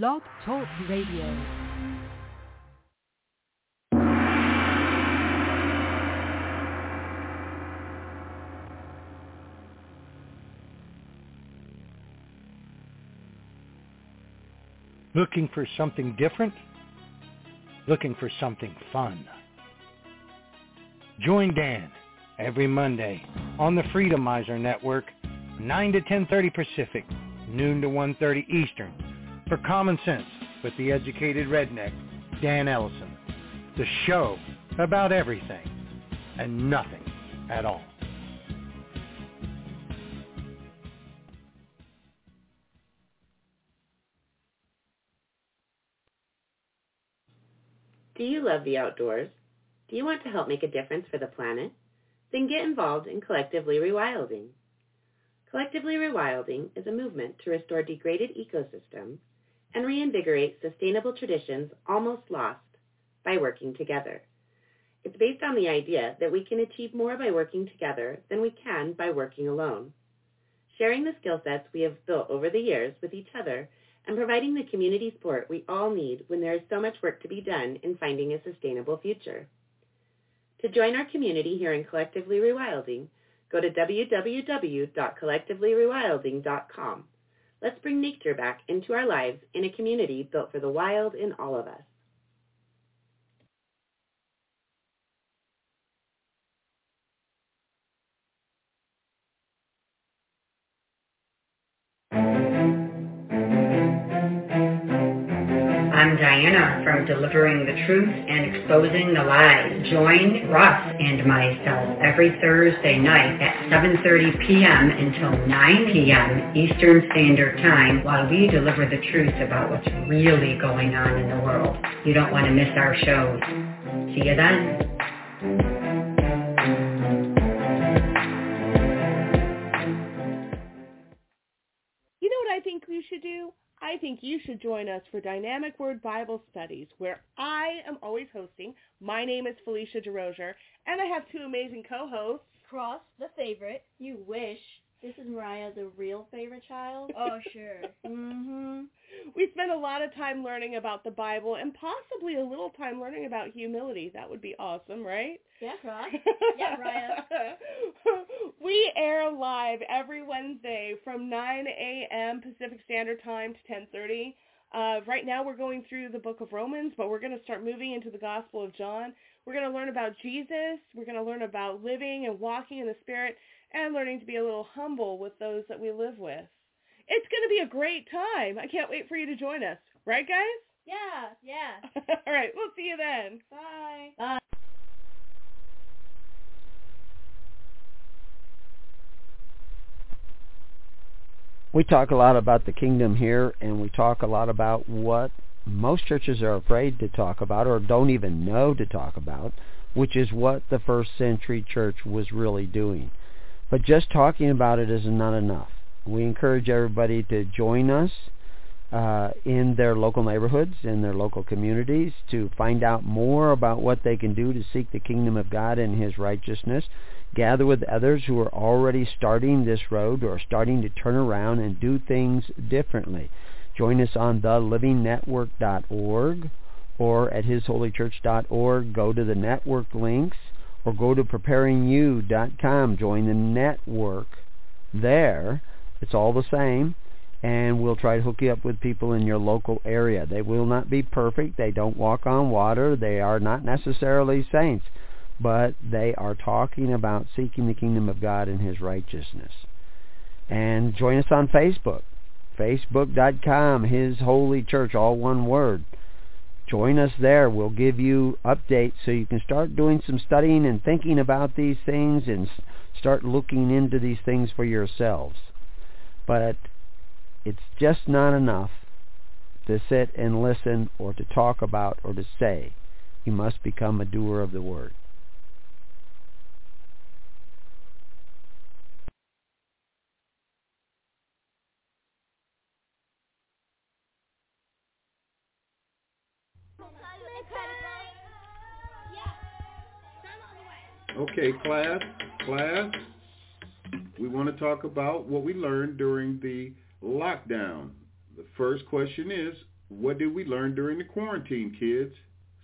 Blog Talk Radio. Looking for something different? Looking for something fun? Join Dan every Monday on the Freedomizer Network, 9 to 10.30 Pacific, noon to 1.30 Eastern, for Common Sense with the educated redneck, Dan Ellison. The show about everything and nothing at all. Do you love the outdoors? Do you want to help make a difference for the planet? Then get involved in Collectively Rewilding. Collectively Rewilding is a movement to restore degraded ecosystems and reinvigorate sustainable traditions almost lost by working together. It's based on the idea that we can achieve more by working together than we can by working alone. Sharing the skill sets we have built over the years with each other and providing the community support we all need when there is so much work to be done in finding a sustainable future. To join our community here in Collectively Rewilding, go to www.collectivelyrewilding.com. Let's bring nature back into our lives in a community built for the wild in all of us. Diana from Delivering the Truth and Exposing the Lies. Join Russ and myself every Thursday night at 7.30 p.m. until 9 p.m. Eastern Standard Time while we deliver the truth about what's really going on in the world. You don't want to miss our shows. See you then. You know what I think you should do? I think you should join us for Dynamic Word Bible Studies, where I am always hosting. My name is Felicia DeRozier, and I have two amazing co-hosts. Cross, the favorite. You wish. This is Mariah, the real favorite child. Oh, sure. hmm We spend a lot of time learning about the Bible and possibly a little time learning about humility. That would be awesome, right? Yeah, Cross. Yeah, Mariah. we air live every Wednesday from 9 a.m. Pacific Standard Time to 10:30. Uh, right now we're going through the book of Romans, but we're going to start moving into the Gospel of John. We're going to learn about Jesus. We're going to learn about living and walking in the Spirit and learning to be a little humble with those that we live with. It's going to be a great time. I can't wait for you to join us. Right, guys? Yeah, yeah. All right, we'll see you then. Bye. Bye. We talk a lot about the kingdom here, and we talk a lot about what most churches are afraid to talk about or don't even know to talk about, which is what the first century church was really doing. But just talking about it is not enough. We encourage everybody to join us uh, in their local neighborhoods, in their local communities, to find out more about what they can do to seek the kingdom of God and His righteousness. Gather with others who are already starting this road or starting to turn around and do things differently. Join us on thelivingnetwork.org or at hisholychurch.org. Go to the network links or go to preparingyou.com. Join the network there. It's all the same. And we'll try to hook you up with people in your local area. They will not be perfect. They don't walk on water. They are not necessarily saints. But they are talking about seeking the kingdom of God and His righteousness. And join us on Facebook. Facebook.com, His Holy Church, all one word. Join us there. We'll give you updates so you can start doing some studying and thinking about these things and start looking into these things for yourselves. But it's just not enough to sit and listen or to talk about or to say. You must become a doer of the word. Okay, class, class, we want to talk about what we learned during the lockdown. The first question is, What did we learn during the quarantine, kids?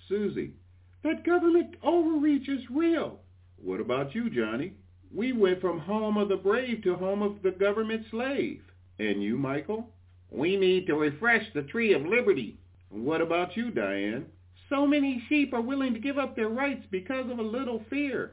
Susie. That government overreach is real. What about you, Johnny? We went from home of the brave to home of the government slave. And you, Michael? We need to refresh the tree of liberty. What about you, Diane? So many sheep are willing to give up their rights because of a little fear.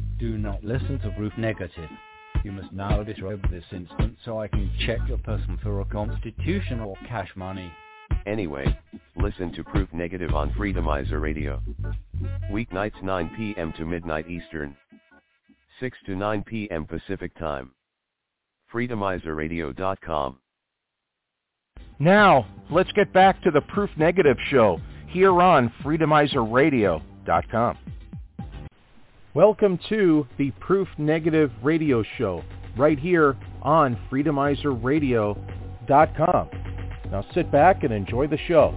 Do not listen to Proof Negative. You must now disrobe this instant so I can check your person for a constitution or cash money. Anyway, listen to Proof Negative on Freedomizer Radio. Weeknights 9 p.m. to midnight Eastern. 6 to 9 p.m. Pacific Time. Freedomizerradio.com. Now, let's get back to the Proof Negative show here on freedomizerradio.com. Welcome to the Proof Negative radio show right here on freedomizerradio.com. Now sit back and enjoy the show.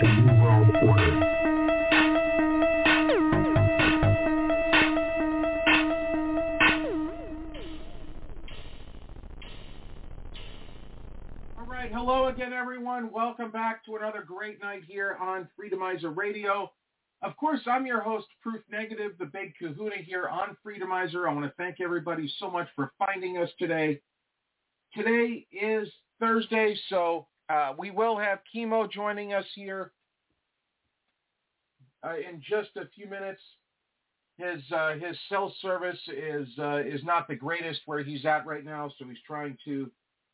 The New World Order. All right, hello again, everyone. Welcome back to another great night here on Freedomizer Radio. Of course, I'm your host, Proof Negative, the big kahuna here on Freedomizer. I want to thank everybody so much for finding us today. Today is Thursday, so uh, we will have Chemo joining us here uh, in just a few minutes. His uh, his cell service is uh, is not the greatest where he's at right now, so he's trying to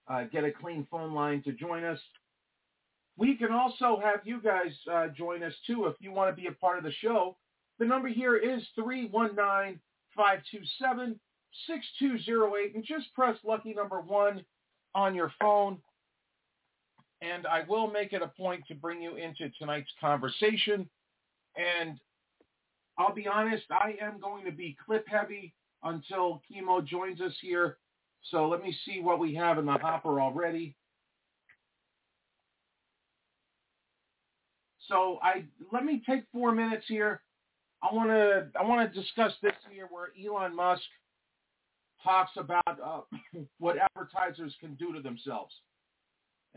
uh, get a clean phone line to join us. We can also have you guys uh, join us too if you want to be a part of the show. The number here is 319-527-6208 and just press lucky number one on your phone. And I will make it a point to bring you into tonight's conversation. And I'll be honest, I am going to be clip heavy until Chemo joins us here. So let me see what we have in the hopper already. So I let me take four minutes here. I want to I want to discuss this here where Elon Musk talks about uh, what advertisers can do to themselves,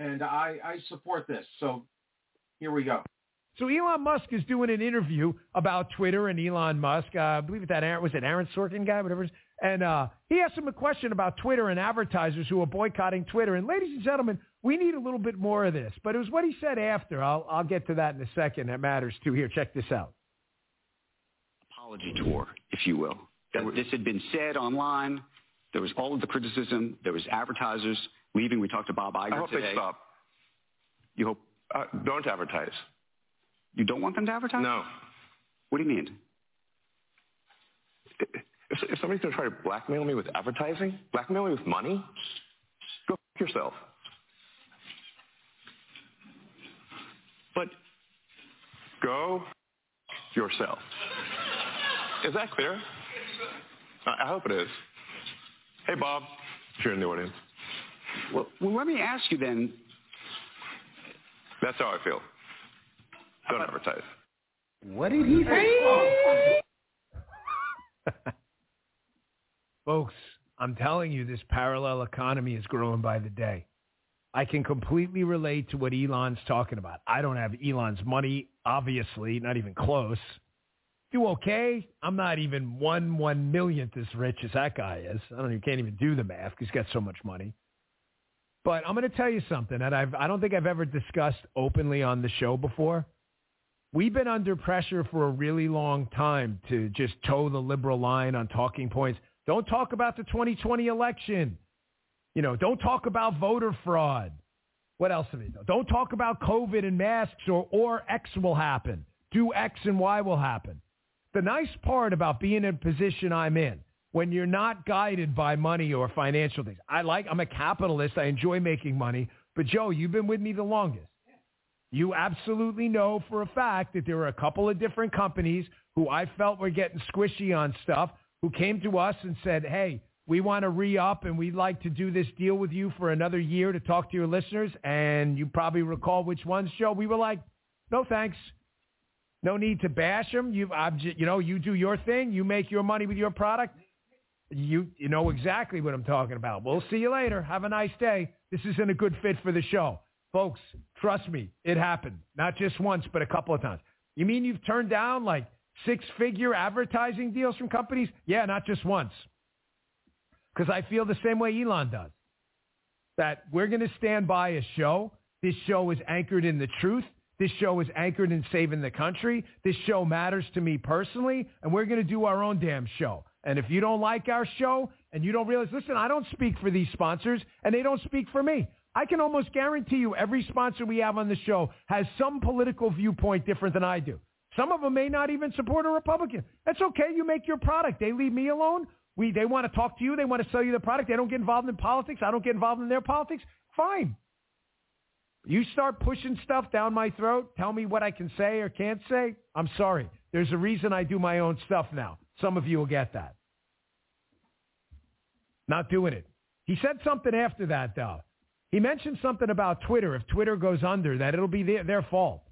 and I I support this. So here we go. So Elon Musk is doing an interview about Twitter and Elon Musk. Uh, I believe it that Aaron, was it Aaron Sorkin guy, whatever. it is. And uh, he asked him a question about Twitter and advertisers who are boycotting Twitter. And ladies and gentlemen, we need a little bit more of this. But it was what he said after. I'll I'll get to that in a second. That matters too. Here, check this out. apology tour, if you will. That this had been said online. There was all of the criticism. There was advertisers leaving. We talked to Bob Iger I hope today. they stop. You hope Uh, don't advertise. you don't want them to advertise? No. What do you mean? If, if somebody's going to try to blackmail me with advertising, blackmail me with money, go f- yourself. But go f- yourself. Is that clear? I, I hope it is. Hey, Bob, if you're in the audience. Well, well, let me ask you then. That's how I feel. Don't advertise. What did he say? Folks, I'm telling you, this parallel economy is growing by the day. I can completely relate to what Elon's talking about. I don't have Elon's money, obviously, not even close. Do okay. I'm not even one one millionth as rich as that guy is. I don't. You can't even do the math. He's got so much money. But I'm going to tell you something that I've. I don't think I've ever discussed openly on the show before. We've been under pressure for a really long time to just toe the liberal line on talking points. Don't talk about the 2020 election. You know, don't talk about voter fraud. What else have you done? Don't talk about COVID and masks or, or X will happen. Do X and Y will happen. The nice part about being in a position I'm in, when you're not guided by money or financial things, I like, I'm a capitalist. I enjoy making money. But Joe, you've been with me the longest. You absolutely know for a fact that there were a couple of different companies who I felt were getting squishy on stuff who came to us and said, hey, we want to re-up and we'd like to do this deal with you for another year to talk to your listeners. And you probably recall which ones, Joe. We were like, no thanks. No need to bash them. You, you know, you do your thing. You make your money with your product. You, you know exactly what I'm talking about. We'll see you later. Have a nice day. This isn't a good fit for the show. Folks, trust me, it happened. Not just once, but a couple of times. You mean you've turned down like six-figure advertising deals from companies? Yeah, not just once. because I feel the same way Elon does. That we're going to stand by a show. This show is anchored in the truth. This show is anchored in saving the country. This show matters to me personally, and we're going to do our own damn show. And if you don't like our show and you don't realize, listen, I don't speak for these sponsors, and they don't speak for me. I can almost guarantee you every sponsor we have on the show has some political viewpoint different than I do. Some of them may not even support a Republican. That's okay. You make your product. They leave me alone. We, they want to talk to you. They want to sell you the product. They don't get involved in politics. I don't get involved in their politics. Fine. You start pushing stuff down my throat, tell me what I can say or can't say. I'm sorry. There's a reason I do my own stuff now. Some of you will get that. Not doing it. He said something after that, though. He mentioned something about Twitter. If Twitter goes under, that it'll be their, their fault.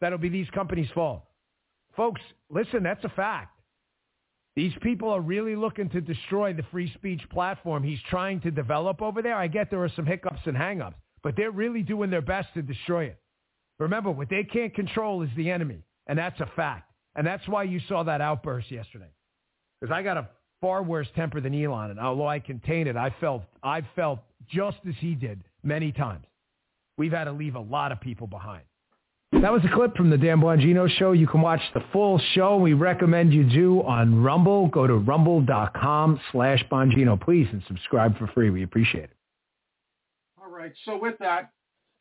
That'll be these companies' fault. Folks, listen, that's a fact. These people are really looking to destroy the free speech platform he's trying to develop over there. I get there are some hiccups and hangups, but they're really doing their best to destroy it. Remember, what they can't control is the enemy, and that's a fact. And that's why you saw that outburst yesterday. Because I got a far worse temper than Elon, and although I contain it, I felt I felt just as he did many times. We've had to leave a lot of people behind. That was a clip from the Dan Bongino show. You can watch the full show. We recommend you do on Rumble. Go to rumble.com slash Bongino, please, and subscribe for free. We appreciate it. All right. So with that,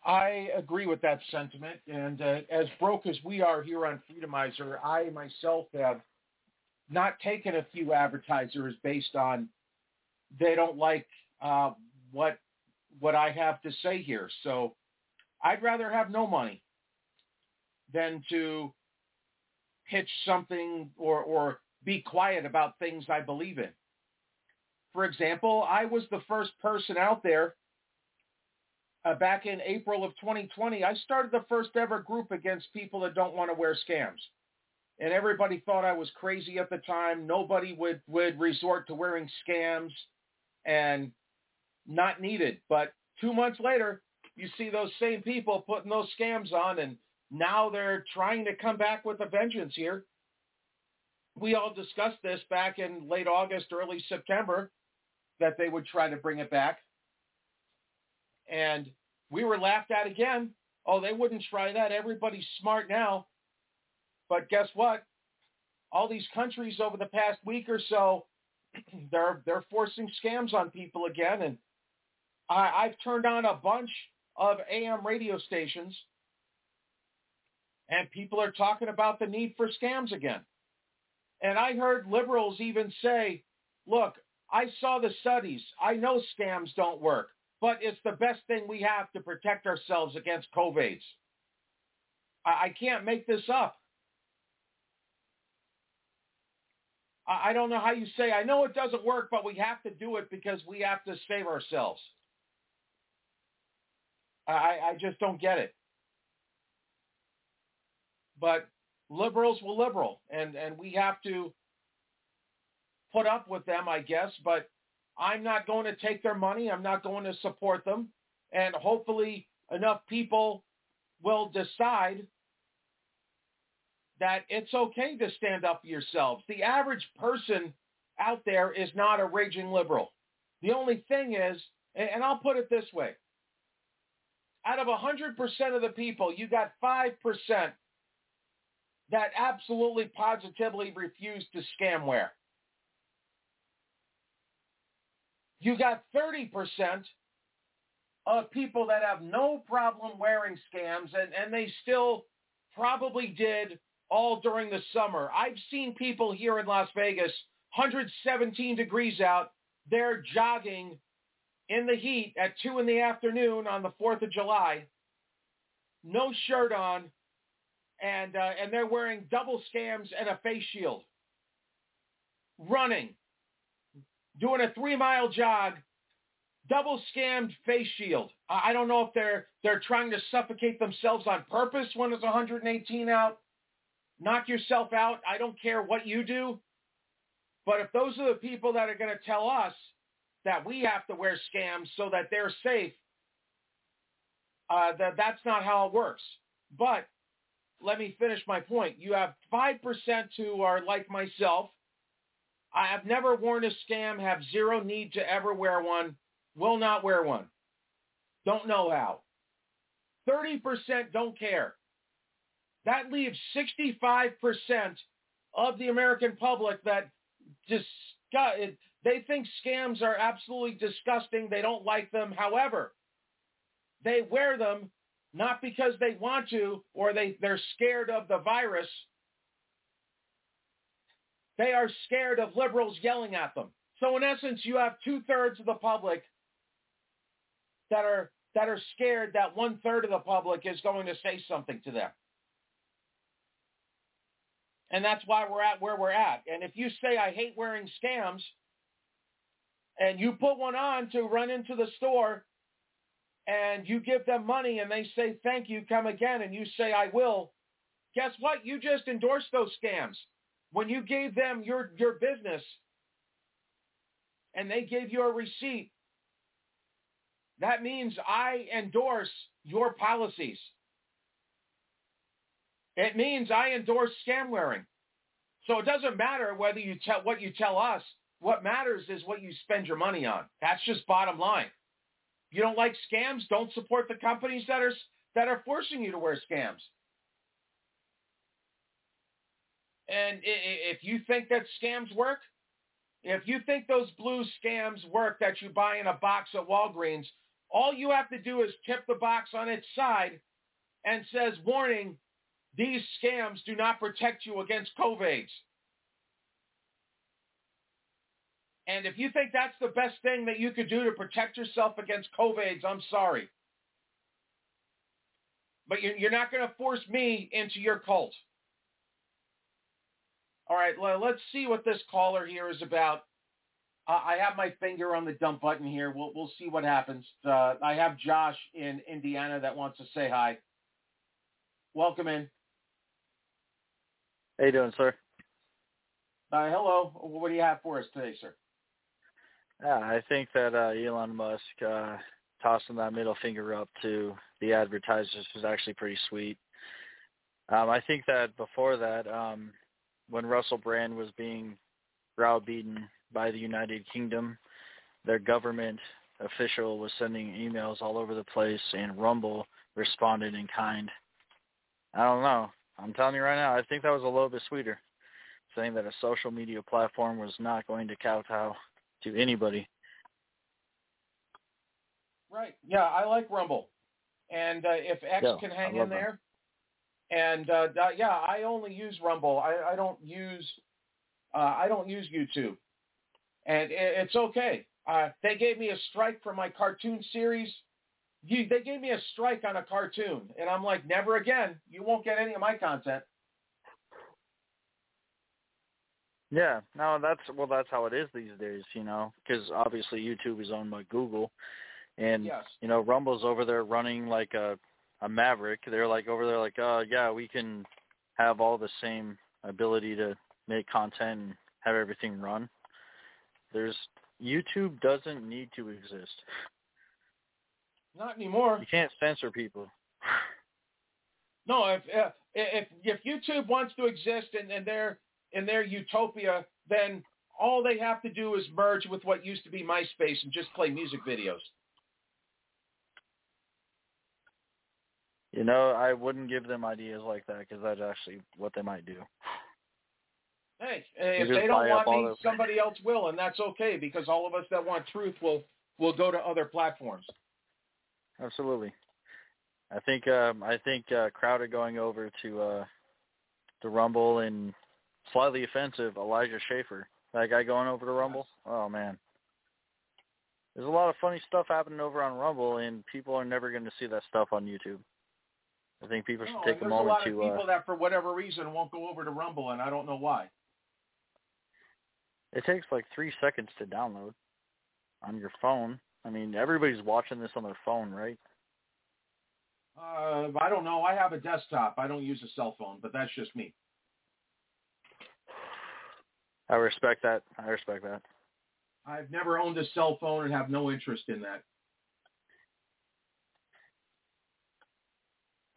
I agree with that sentiment. And uh, as broke as we are here on Freedomizer, I myself have not taken a few advertisers based on they don't like uh, what what I have to say here. So I'd rather have no money than to pitch something or, or be quiet about things I believe in. For example, I was the first person out there uh, back in April of 2020. I started the first ever group against people that don't want to wear scams. And everybody thought I was crazy at the time. Nobody would, would resort to wearing scams and not needed. But two months later, you see those same people putting those scams on and now they're trying to come back with a vengeance here. We all discussed this back in late August, early September, that they would try to bring it back. And we were laughed at again. Oh, they wouldn't try that. Everybody's smart now. But guess what? All these countries over the past week or so, they're they're forcing scams on people again. And I, I've turned on a bunch of AM radio stations and people are talking about the need for scams again. And I heard liberals even say, look, I saw the studies. I know scams don't work, but it's the best thing we have to protect ourselves against COVIDs. I, I can't make this up. I, don't know how you say, I know it doesn't work, but we have to do it because we have to save ourselves. I, I just don't get it but liberals will liberal, and and we have to put up with them, I guess. But I'm not going to take their money. I'm not going to support them, and hopefully enough people will decide that it's okay to stand up for yourselves. The average person out there is not a raging liberal. The only thing is, and I'll put it this way, out of 100% of the people, you got 5% that absolutely positively refuse to scamware. You got 30% of people that have no problem wearing scams and, and they still probably did all during the summer. I've seen people here in Las Vegas, 117 degrees out, they're jogging in the heat at 2 in the afternoon on the 4th of July, no shirt on, and uh, and they're wearing double scams and a face shield, running, doing a three mile jog, double scammed face shield. I don't know if they're they're trying to suffocate themselves on purpose when it's 118 out. Knock yourself out. I don't care what you do. But if those are the people that are going to tell us that we have to wear scams so that they're safe, uh, that that's not how it works. But let me finish my point. You have 5% who are like myself. I have never worn a scam, have zero need to ever wear one, will not wear one. Don't know how. 30% don't care. That leaves 65% of the American public that just they think scams are absolutely disgusting. They don't like them. However, they wear them not because they want to or they, they're scared of the virus. They are scared of liberals yelling at them. So in essence, you have two-thirds of the public that are that are scared that one-third of the public is going to say something to them. And that's why we're at where we're at. And if you say, I hate wearing scams, and you put one on to run into the store and you give them money and they say, thank you, come again, and you say, I will, guess what? You just endorsed those scams. When you gave them your, your business and they gave you a receipt, that means I endorse your policies. It means I endorse scam wearing. So it doesn't matter whether you tell what you tell us. What matters is what you spend your money on. That's just bottom line. You don't like scams? Don't support the companies that are that are forcing you to wear scams. And if you think that scams work, if you think those blue scams work that you buy in a box at Walgreens, all you have to do is tip the box on its side and says, warning, these scams do not protect you against COVID. And if you think that's the best thing that you could do to protect yourself against COVID, I'm sorry. But you're not going to force me into your cult. All right, let's see what this caller here is about. Uh, I have my finger on the dump button here. We'll we'll see what happens. Uh, I have Josh in Indiana that wants to say hi. Welcome in. How you doing, sir? Uh, hello. What do you have for us today, sir? Yeah, I think that uh, Elon Musk uh, tossing that middle finger up to the advertisers was actually pretty sweet. Um, I think that before that, um, when Russell Brand was being browbeaten by the United Kingdom, their government official was sending emails all over the place, and Rumble responded in kind. I don't know. I'm telling you right now, I think that was a little bit sweeter, saying that a social media platform was not going to kowtow to anybody. Right. Yeah, I like Rumble, and uh, if X yeah, can hang in there, and uh, uh, yeah, I only use Rumble. I, I don't use uh, I don't use YouTube, and it, it's okay. Uh, they gave me a strike for my cartoon series you, they gave me a strike on a cartoon, and I'm like, never again. You won't get any of my content. Yeah, no, that's well, that's how it is these days, you know, because obviously YouTube is owned by Google, and yes. you know Rumble's over there running like a a maverick. They're like over there, like, oh yeah, we can have all the same ability to make content and have everything run. There's YouTube doesn't need to exist. Not anymore. You can't censor people. No, if if if YouTube wants to exist in, in their in their utopia, then all they have to do is merge with what used to be MySpace and just play music videos. You know, I wouldn't give them ideas like that because that's actually what they might do. Hey, if they don't want me, somebody else will, and that's okay because all of us that want truth will will go to other platforms. Absolutely. I think um, I think uh, Crowder going over to uh, to Rumble and slightly offensive Elijah Schaffer. That guy going over to Rumble. Oh man, there's a lot of funny stuff happening over on Rumble, and people are never going to see that stuff on YouTube. I think people should no, take a moment to. There's a lot of people uh, that, for whatever reason, won't go over to Rumble, and I don't know why. It takes like three seconds to download on your phone. I mean, everybody's watching this on their phone, right? Uh, I don't know. I have a desktop. I don't use a cell phone, but that's just me. I respect that. I respect that. I've never owned a cell phone and have no interest in that.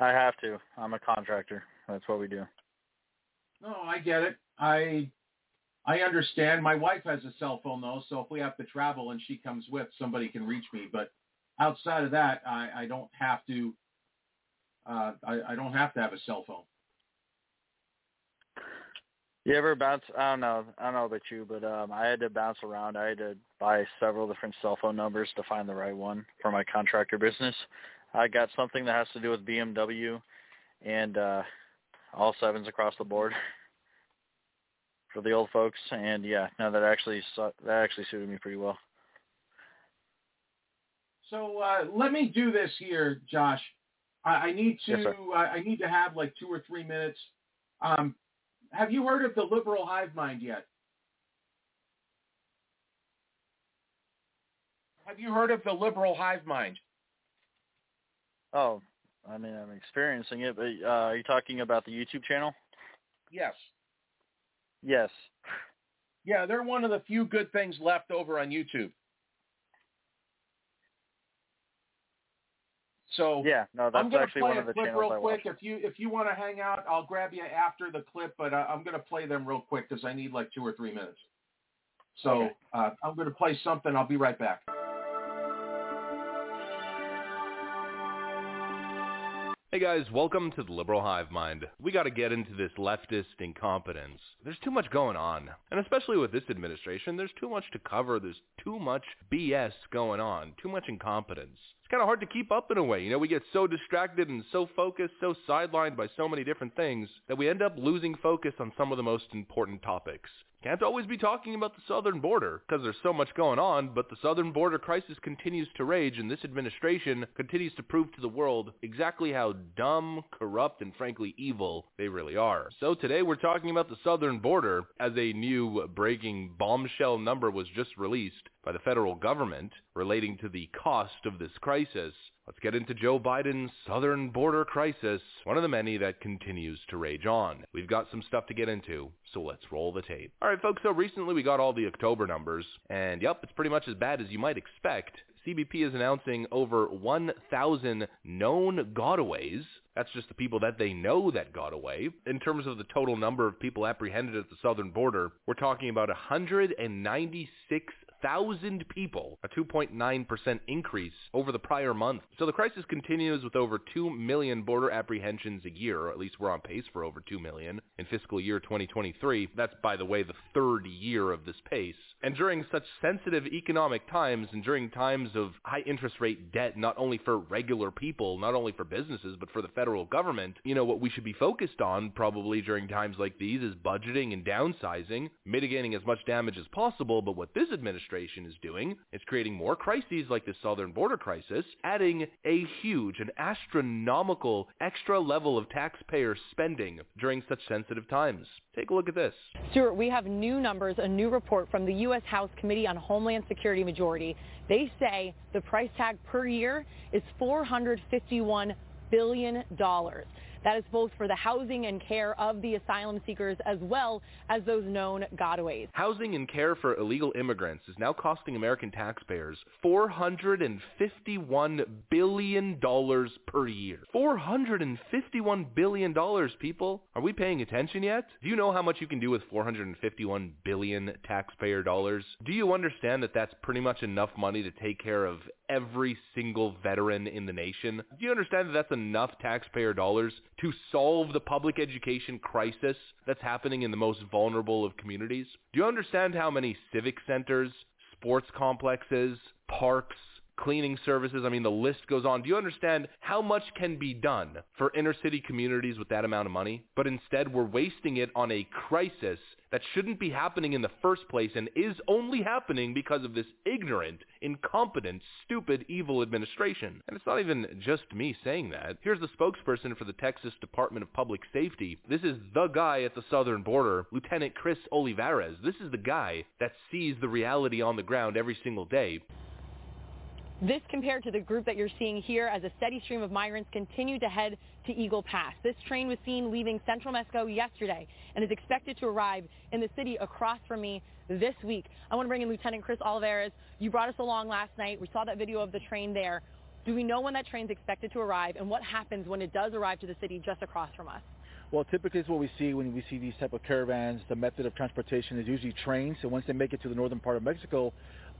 I have to. I'm a contractor. That's what we do. No, I get it. I I understand. My wife has a cell phone though, so if we have to travel and she comes with, somebody can reach me. But outside of that, I, I don't have to. Uh, I, I don't have to have a cell phone. You ever bounce? I don't know. I don't know about you, but um, I had to bounce around. I had to buy several different cell phone numbers to find the right one for my contractor business. I got something that has to do with BMW and uh, all sevens across the board for the old folks. And yeah, no, that actually that actually suited me pretty well. So uh, let me do this here, Josh. I, I need to. Yes. I, I need to have like two or three minutes. Um, have you heard of the liberal hive mind yet? Have you heard of the liberal hive mind? Oh, I mean, I'm experiencing it, but uh, are you talking about the YouTube channel? Yes. Yes. Yeah, they're one of the few good things left over on YouTube. So yeah, no, that's I'm going to actually play one a of the clip real quick. If you if you want to hang out, I'll grab you after the clip, but uh, I'm going to play them real quick because I need like two or three minutes. So Okay. uh, I'm going to play something. I'll be right back. Hey guys, welcome to the Liberal Hive Mind. We got to get into this leftist incompetence. There's too much going on. And especially with this administration, there's too much to cover. There's too much BS going on. Too much incompetence. It's kind of hard to keep up in a way. You know, we get so distracted and so focused, so sidelined by so many different things that we end up losing focus on some of the most important topics. Can't always be talking about the southern border because there's so much going on, but the southern border crisis continues to rage and this administration continues to prove to the world exactly how dumb, corrupt, and frankly evil they really are. So today we're talking about the southern border as a new breaking bombshell number was just released by the federal government relating to the cost of this crisis. Let's get into Joe Biden's southern border crisis, one of the many that continues to rage on. We've got some stuff to get into, so let's roll the tape. All right, folks, so recently we got all the October numbers, and yep, it's pretty much as bad as you might expect. CBP is announcing over 1,000 known gotaways. That's just the people that they know that got away. In terms of the total number of people apprehended at the southern border, we're talking about 196,000 people, a 2.9% increase over the prior month. So the crisis continues with over 2 million border apprehensions a year, or at least we're on pace for over 2 million in fiscal year 2023. That's, by the way, the third year of this pace. And during such sensitive economic times and during times of high interest rate debt, not only for regular people, not only for businesses, but for the federal government, you know, what we should be focused on probably during times like these is budgeting and downsizing, mitigating as much damage as possible. But what this administration is doing It's creating more crises like the southern border crisis, adding a huge, an astronomical extra level of taxpayer spending during such sensitive times. Take a look at this. Stuart, we have new numbers, a new report from the U.S. House Committee on Homeland Security Majority. They say the price tag per year is $451 billion. That is both for the housing and care of the asylum seekers as well as those known gotaways. Housing and care for illegal immigrants is now costing American taxpayers $451 billion per year. $451 billion, people. Are we paying attention yet? Do you know how much you can do with 451 billion taxpayer dollars? Do you understand that that's pretty much enough money to take care of every single veteran in the nation? Do you understand that that's enough taxpayer dollars to solve the public education crisis that's happening in the most vulnerable of communities? Do you understand how many civic centers, sports complexes, parks, cleaning services, I mean the list goes on. Do you understand how much can be done for inner city communities with that amount of money? But instead we're wasting it on a crisis that shouldn't be happening in the first place and is only happening because of this ignorant, incompetent, stupid, evil administration. And it's not even just me saying that. Here's the spokesperson for the Texas Department of Public Safety. This is the guy at the southern border, Lieutenant Chris Olivares. This is the guy that sees the reality on the ground every single day. This compared to the group that you're seeing here as a steady stream of migrants continue to head to Eagle Pass. This train was seen leaving Central Mexico yesterday and is expected to arrive in the city across from me this week. I want to bring in Lieutenant Chris Olivares. You brought us along last night. We saw that video of the train there. Do we know when that train's expected to arrive and what happens when it does arrive to the city just across from us? Well, typically it's what we see when we see these type of caravans. The method of transportation is usually trains. So once they make it to the northern part of Mexico,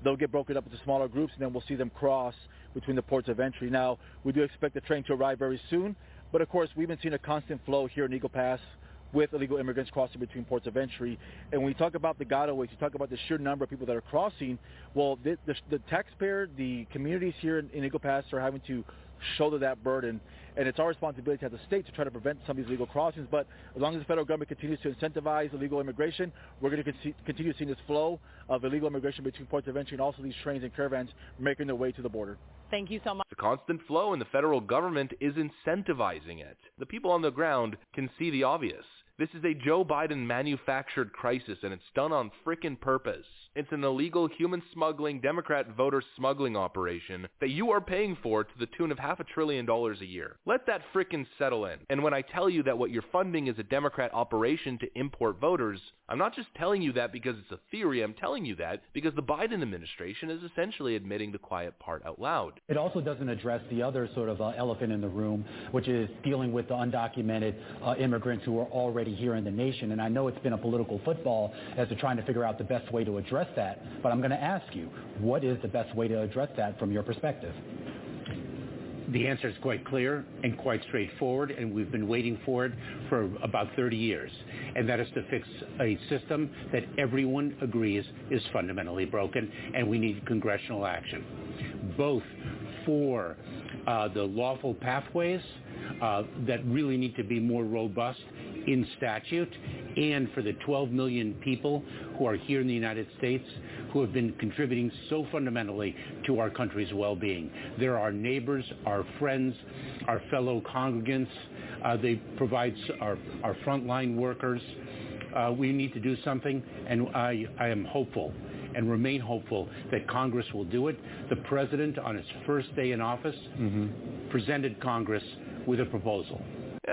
they'll get broken up into smaller groups, and then we'll see them cross between the ports of entry. Now, we do expect the train to arrive very soon, but of course, we've been seeing a constant flow here in Eagle Pass with illegal immigrants crossing between ports of entry. And when you talk about the gotaways, you talk about the sheer number of people that are crossing. Well, the, the, the taxpayer, the communities here in, in Eagle Pass are having to shoulder that burden. And it's our responsibility as a state to try to prevent some of these illegal crossings. But as long as the federal government continues to incentivize illegal immigration, we're going to con- continue seeing this flow of illegal immigration between ports of entry and also these trains and caravans making their way to the border. Thank you so much. The constant flow and the federal government is incentivizing it. The people on the ground can see the obvious. This is a Joe Biden manufactured crisis and it's done on frickin' purpose. It's an illegal human smuggling, Democrat voter smuggling operation that you are paying for to the tune of half a trillion dollars a year. Let that frickin' settle in. And when I tell you that what you're funding is a Democrat operation to import voters, I'm not just telling you that because it's a theory, I'm telling you that because the Biden administration is essentially admitting the quiet part out loud. It also doesn't address the other sort of uh, elephant in the room, which is dealing with the undocumented uh, immigrants who are already here in the nation. And I know it's been a political football as to trying to figure out the best way to address that. But I'm going to ask you, what is the best way to address that from your perspective? The answer is quite clear and quite straightforward, and we've been waiting for it for about 30 years. And that is to fix a system that everyone agrees is fundamentally broken, and we need congressional action, both for uh, the lawful pathways uh, that really need to be more robust in statute and for the 12 million people who are here in the United States who have been contributing so fundamentally to our country's well-being. They're our neighbors, our friends, our fellow congregants. Uh, they provide our, our frontline workers. Uh, we need to do something, and I, I am hopeful and remain hopeful that Congress will do it. The President, on his first day in office, mm-hmm. presented Congress with a proposal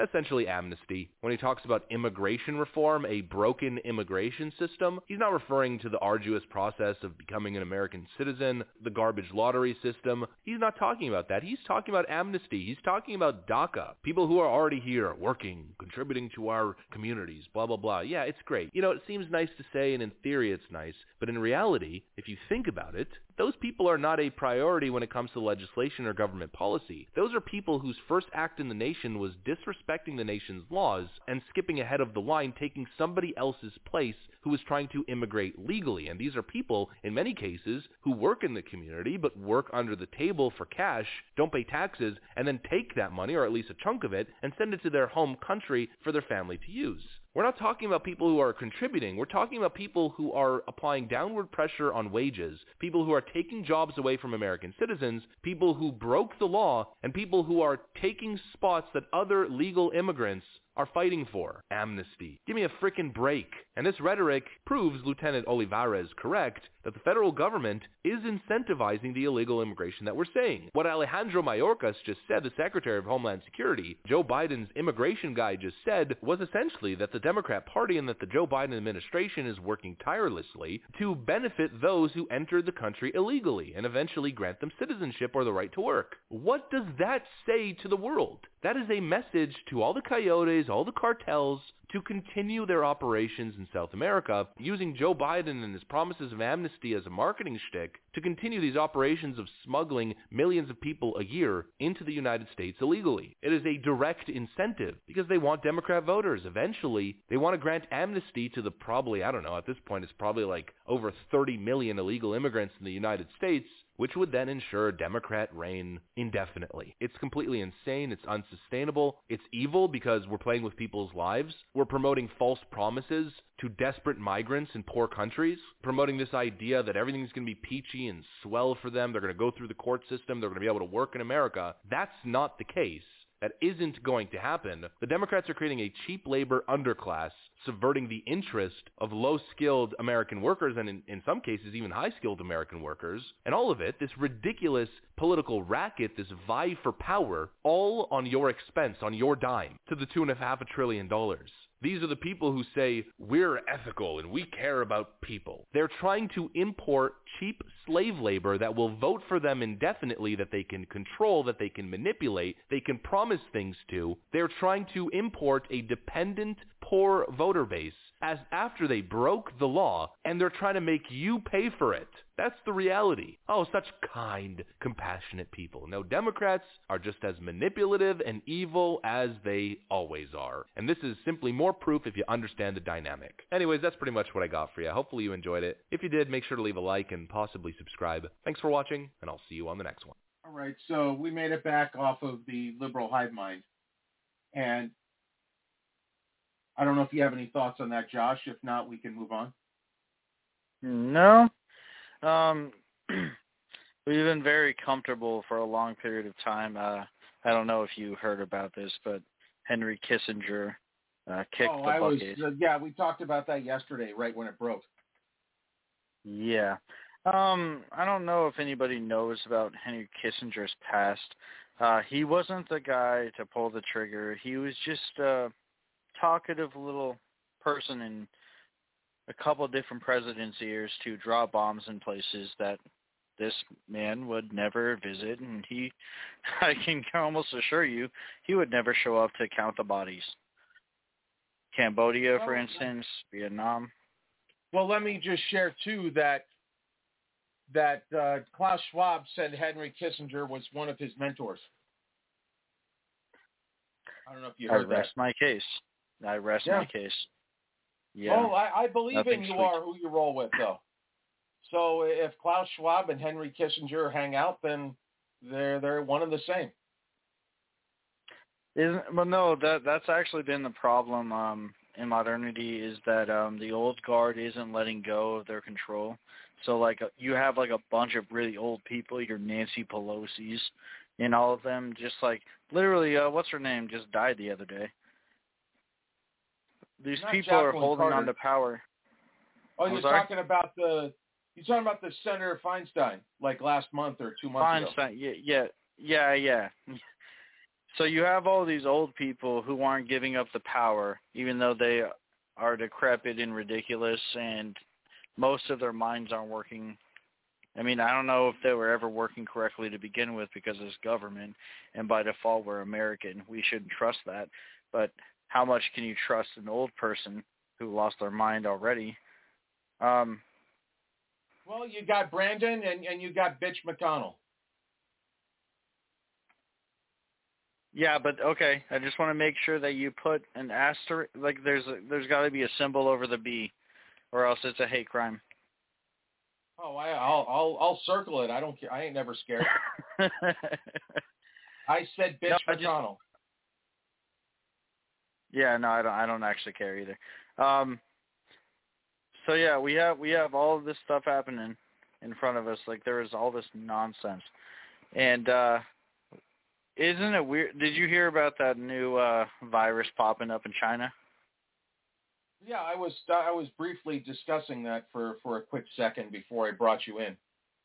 essentially amnesty. When he talks about immigration reform, a broken immigration system, he's not referring to the arduous process of becoming an American citizen, the garbage lottery system. He's not talking about that. He's talking about amnesty. He's talking about DACA. People who are already here, working, contributing to our communities, blah, blah, blah. Yeah, it's great. You know, it seems nice to say, and in theory it's nice, but in reality, if you think about it, those people are not a priority when it comes to legislation or government policy. Those are people whose first act in the nation was disrespecting the nation's laws and skipping ahead of the line, taking somebody else's place who was trying to immigrate legally. And these are people, in many cases, who work in the community but work under the table for cash, don't pay taxes, and then take that money, or at least a chunk of it, and send it to their home country for their family to use. We're not talking about people who are contributing. We're talking about people who are applying downward pressure on wages, people who are taking jobs away from American citizens, people who broke the law, and people who are taking spots that other legal immigrants are fighting for. Amnesty. Give me a frickin' break. And this rhetoric proves Lieutenant Olivarez correct that the federal government is incentivizing the illegal immigration that we're seeing. What Alejandro Mayorkas just said, the Secretary of Homeland Security, Joe Biden's immigration guy just said, was essentially that the Democrat Party and that the Joe Biden administration is working tirelessly to benefit those who enter the country illegally and eventually grant them citizenship or the right to work. What does that say to the world? That is a message to all the coyotes, all the cartels, to continue their operations in South America, using Joe Biden and his promises of amnesty as a marketing shtick to continue these operations of smuggling millions of people a year into the United States illegally. It is a direct incentive because they want Democrat voters. Eventually, they want to grant amnesty to the probably, I don't know, at this point it's probably like over 30 million illegal immigrants in the United States which would then ensure Democrat reign indefinitely. It's completely insane. It's unsustainable. It's evil because we're playing with people's lives. We're promoting false promises to desperate migrants in poor countries, promoting this idea that everything's going to be peachy and swell for them. They're going to go through the court system. They're going to be able to work in America. That's not the case. That isn't going to happen. The Democrats are creating a cheap labor underclass, subverting the interest of low-skilled American workers and in, in some cases even high-skilled American workers. And all of it, this ridiculous political racket, this vie for power, all on your expense, on your dime, to the tune of half a trillion dollars. These are the people who say, we're ethical and we care about people. They're trying to import cheap slave labor that will vote for them indefinitely, that they can control, that they can manipulate, they can promise things to. They're trying to import a dependent, poor voter base as after they broke the law and they're trying to make you pay for it. That's the reality. Oh, such kind, compassionate people. No, Democrats are just as manipulative and evil as they always are. And this is simply more proof if you understand the dynamic. Anyways, that's pretty much what I got for you. Hopefully you enjoyed it. If you did, make sure to leave a like and possibly subscribe. Thanks for watching, and I'll see you on the next one. All right, so we made it back off of the liberal hive mind. And I don't know if you have any thoughts on that, Josh. If not, we can move on. No. Um, we've been very comfortable for a long period of time. Uh, I don't know if you heard about this, but Henry Kissinger uh, kicked oh, the I was, uh, yeah, we talked about that yesterday, right when it broke. Yeah. Um, I don't know if anybody knows about Henry Kissinger's past. Uh, he wasn't the guy to pull the trigger. He was just a talkative little person in a couple different presidents' ears to draw bombs in places that this man would never visit and he I can almost assure you he would never show up to count the bodies. Cambodia, for Oh, instance, Vietnam. Well, let me just share too that that uh, Klaus Schwab said Henry Kissinger was one of his mentors. I don't know if you heard I rest that. my case. I rest Yeah. my case. Yeah. Oh, I, I believe Nothing in you sweet. are who you roll with, though. So if Klaus Schwab and Henry Kissinger hang out, then they're they're one and the same. Isn't well no, that that's actually been the problem um in modernity is that um the old guard isn't letting go of their control. So like uh, you have like a bunch of really old people, your Nancy Pelosi's and all of them just like literally uh what's her name just died the other day. These Not people are holding Carter. on to power. Oh, I'm you're sorry? talking about the you're talking about the Senator Feinstein, like last month or two months ago. Feinstein, yeah, yeah, yeah, yeah. So you have all these old people who aren't giving up the power, even though they are decrepit and ridiculous, and most of their minds aren't working. I mean, I don't know if they were ever working correctly to begin with because it's government, and by default we're American. We shouldn't trust that. But how much can you trust an old person who lost their mind already? Um, Well, you got Brandon and and you got Bitch McConnell. Yeah, but okay. I just want to make sure that you put an asterisk. Like there's a, there's got to be a symbol over the B, or else it's a hate crime. Oh, I, I'll I'll I'll circle it. I don't care. I ain't never scared. I said Bitch No, McConnell. Yeah, no, I don't. I don't actually care either. Um. So yeah, we have we have all of this stuff happening in front of us. Like there is all this nonsense, and uh isn't it weird? Did you hear about that new uh virus popping up in China? Yeah, I was I was briefly discussing that for for a quick second before I brought you in,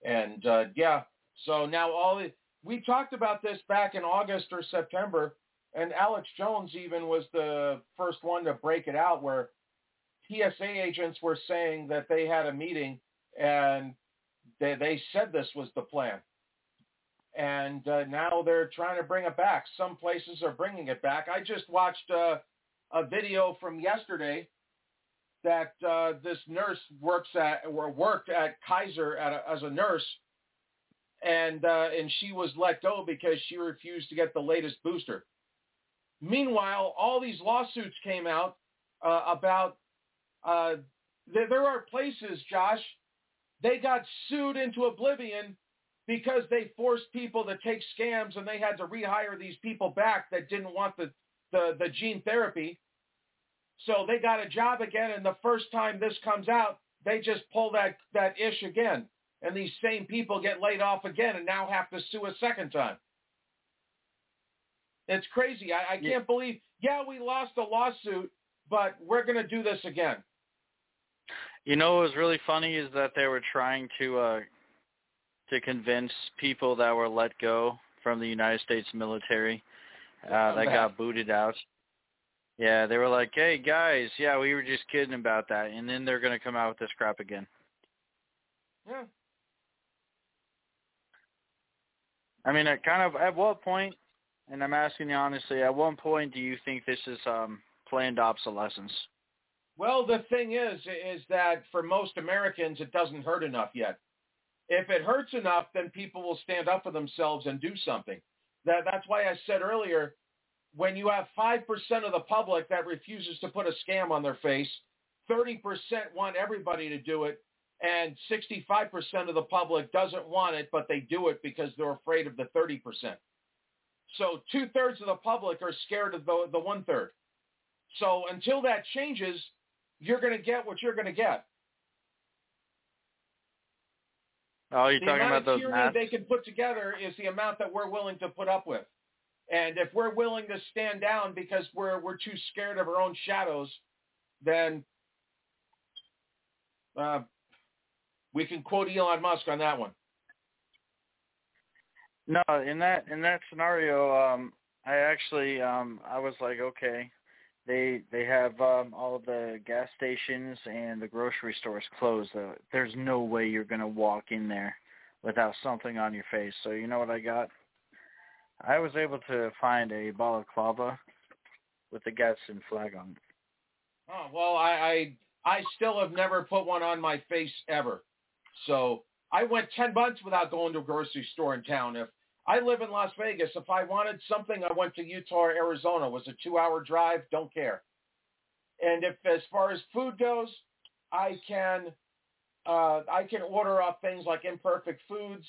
and uh, yeah, so now all the, we talked about this back in August or September, and Alex Jones even was the first one to break it out, where TSA agents were saying that they had a meeting and they they said this was the plan, and uh, now they're trying to bring it back. Some places are bringing it back. I just watched uh, a video from yesterday that uh, this nurse works at or worked at Kaiser at a, as a nurse, and uh, and she was let go because she refused to get the latest booster. Meanwhile, all these lawsuits came out uh, about uh, there, there are places, Josh, they got sued into oblivion because they forced people to take scams and they had to rehire these people back that didn't want the, the, the gene therapy. So they got a job again, and the first time this comes out, they just pull that, that ish again. And these same people get laid off again and now have to sue a second time. It's crazy. I, I can't believe, yeah, we lost a lawsuit, but we're going to do this again. You know what was really funny is that they were trying to uh to convince people that were let go from the United States military uh that got booted out. Yeah, they were like, "Hey guys, yeah, we were just kidding about that," and then they're gonna come out with this crap again. Yeah. I mean, at kind of at what point? And I'm asking you honestly, at what point do you think this is um planned obsolescence? Well, the thing is, is that for most Americans, it doesn't hurt enough yet. If it hurts enough, then people will stand up for themselves and do something. That that's why I said earlier, when you have five percent of the public that refuses to put a scam on their face, thirty percent want everybody to do it, and 65% of the public doesn't want it, but they do it because they're afraid of the 30%. So two-thirds of the public are scared of the, the one-third. So until that changes, you're going to get what you're going to get. Oh, you're the talking amount about those tyranny masks? they can put together is the amount that we're willing to put up with. And if we're willing to stand down because we're we're too scared of our own shadows, then uh, we can quote Elon Musk on that one. No, in that in that scenario, um, I actually um, I was like, okay, they they have um, all the gas stations and the grocery stores closed. Uh, there's no way you're gonna walk in there without something on your face. So you know what I got? I was able to find a balaclava with the Gadsden flag on. Oh well, I, I I still have never put one on my face ever. So I went ten months without going to a grocery store in town. If I live in Las Vegas, if I wanted something, I went to Utah or Arizona. It was a two-hour drive. Don't care. And if as far as food goes, I can uh, I can order off things like Imperfect Foods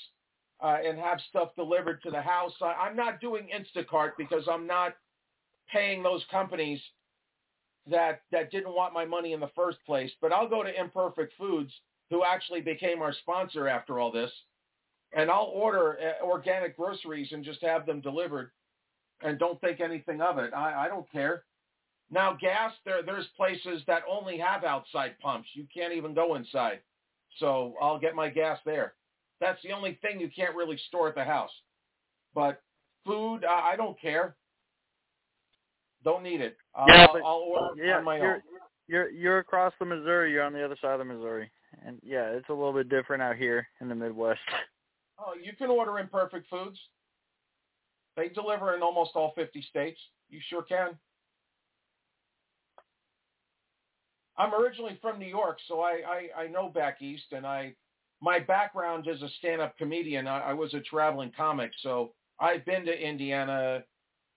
uh, and have stuff delivered to the house. I, I'm not doing Instacart because I'm not paying those companies that that didn't want my money in the first place. But I'll go to Imperfect Foods, who actually became our sponsor after all this, and I'll order uh, organic groceries and just have them delivered, and don't think anything of it. I, I don't care. Now gas, there there's places that only have outside pumps. You can't even go inside. So I'll get my gas there. That's the only thing you can't really store at the house. But food, I, I don't care. Don't need it. I'll, yeah, but I'll order yeah, on my you're, own. You're you're across the Missouri. You're on the other side of the Missouri, and yeah, it's a little bit different out here in the Midwest. Oh, you can order Imperfect Foods. They deliver in almost all 50 states. You sure can. I'm originally from New York, so I, I, I know back east, and I my background is a stand-up comedian. I, I was a traveling comic, so I've been to Indiana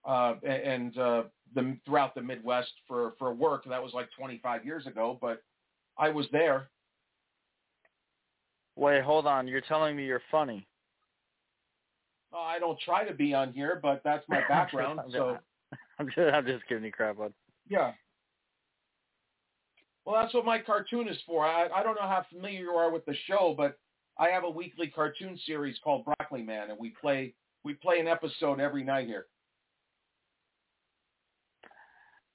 uh, and uh, the throughout the Midwest for for work. That was like 25 years ago, but I was there. Wait, hold on. You're telling me you're funny? Uh, I don't try to be on here, but that's my background. I'm so I'm just I'm just giving you crap, on. yeah. Well, that's what my cartoon is for. I, I don't know how familiar you are with the show, but I have a weekly cartoon series called Broccoli Man, and we play we play an episode every night here.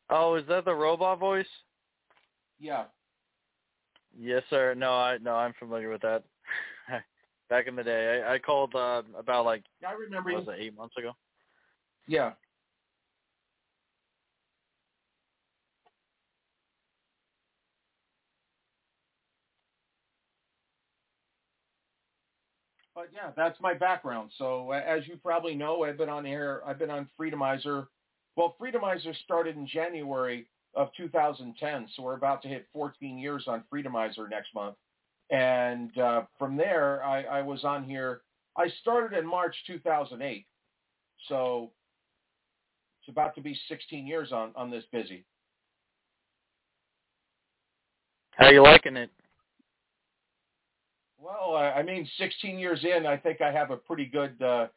Oh, is that the robot voice? Yeah. Yes, sir. No, I no, I'm familiar with that. Back in the day, I, I called uh, about like I remember you. was it eight months ago? Yeah. But yeah, that's my background. So as you probably know, I've been on air. I've been on Freedomizer. Well, Freedomizer started in January of 2010, so we're about to hit 14 years on Freedomizer next month. And uh, from there, I, I was on here. I started in March 2008, so it's about to be 16 years on on this busy. How are you liking it? Well, I I mean, 16 years in, I think I have a pretty good uh,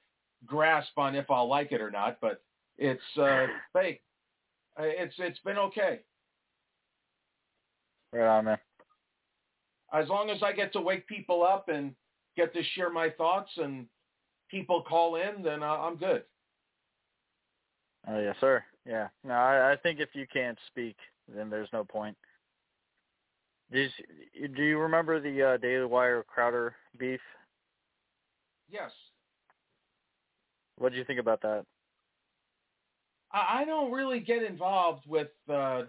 grasp on if I'll like it or not. But it's uh, fake. Uh, It's it's been okay Right on, man. As long as I get to wake people up and get to share my thoughts and people call in, then I- I'm good. Oh yes, sir. Yeah. No, I, I think if you can't speak, then there's no point. Did you, do you remember the uh, Daily Wire Crowder beef? Yes, What do you think about that? I, I don't really get involved with uh,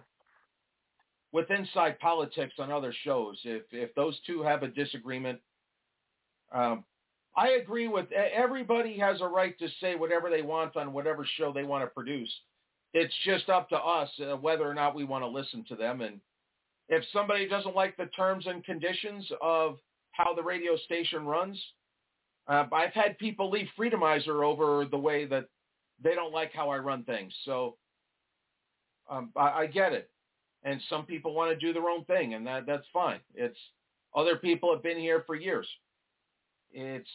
with inside politics on other shows. If if those two have a disagreement, um, I agree with everybody has a right to say whatever they want on whatever show they want to produce. It's just up to us uh, whether or not we want to listen to them. And if somebody doesn't like the terms and conditions of how the radio station runs, uh, I've had people leave Freedomizer over the way that they don't like how I run things. So um, I, I get it. And some people want to do their own thing, and that that's fine. It's other people have been here for years. It's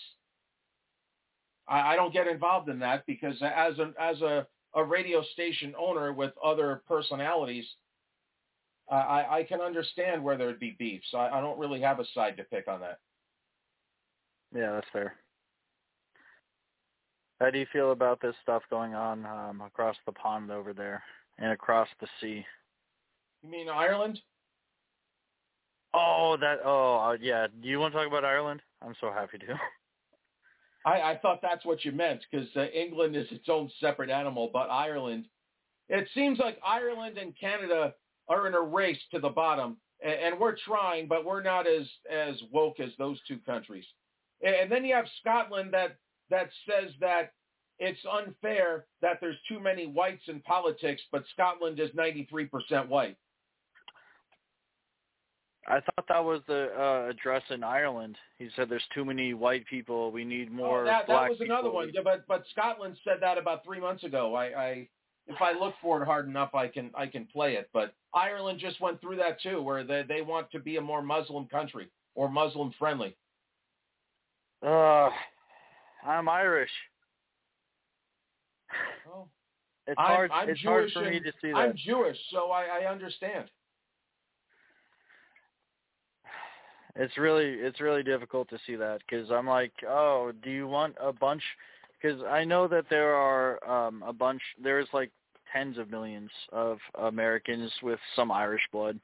I, I don't get involved in that because as a as a, a radio station owner with other personalities, I, I can understand where there'd be beef. So I, I don't really have a side to pick on that. Yeah, that's fair. How do you feel about this stuff going on um, across the pond over there and across the sea? You mean Ireland? Oh, that. Oh, uh, yeah. Do you want to talk about Ireland? I'm so happy to. I, I thought that's what you meant because uh, England is its own separate animal, but Ireland, it seems like Ireland and Canada are in a race to the bottom, and, and we're trying, but we're not as as woke as those two countries. And, and then you have Scotland that that says that it's unfair that there's too many whites in politics, but Scotland is 93% white. I thought that was the uh, address in Ireland. He said there's too many white people. We need more oh, that, black that was another people. one. Yeah, but but Scotland said that about three months ago. I, I if I look for it hard enough, I can I can play it. But Ireland just went through that too, where they they want to be a more Muslim country or Muslim friendly. Uh, I'm Irish. Oh. It's I'm- hard. I'm it's Jewish hard for me to see that. I'm Jewish, so I, I understand. It's really it's really difficult to see that because I'm like, oh, do you want a bunch? Because I know that there are um, a bunch. There's like tens of millions of Americans with some Irish blood,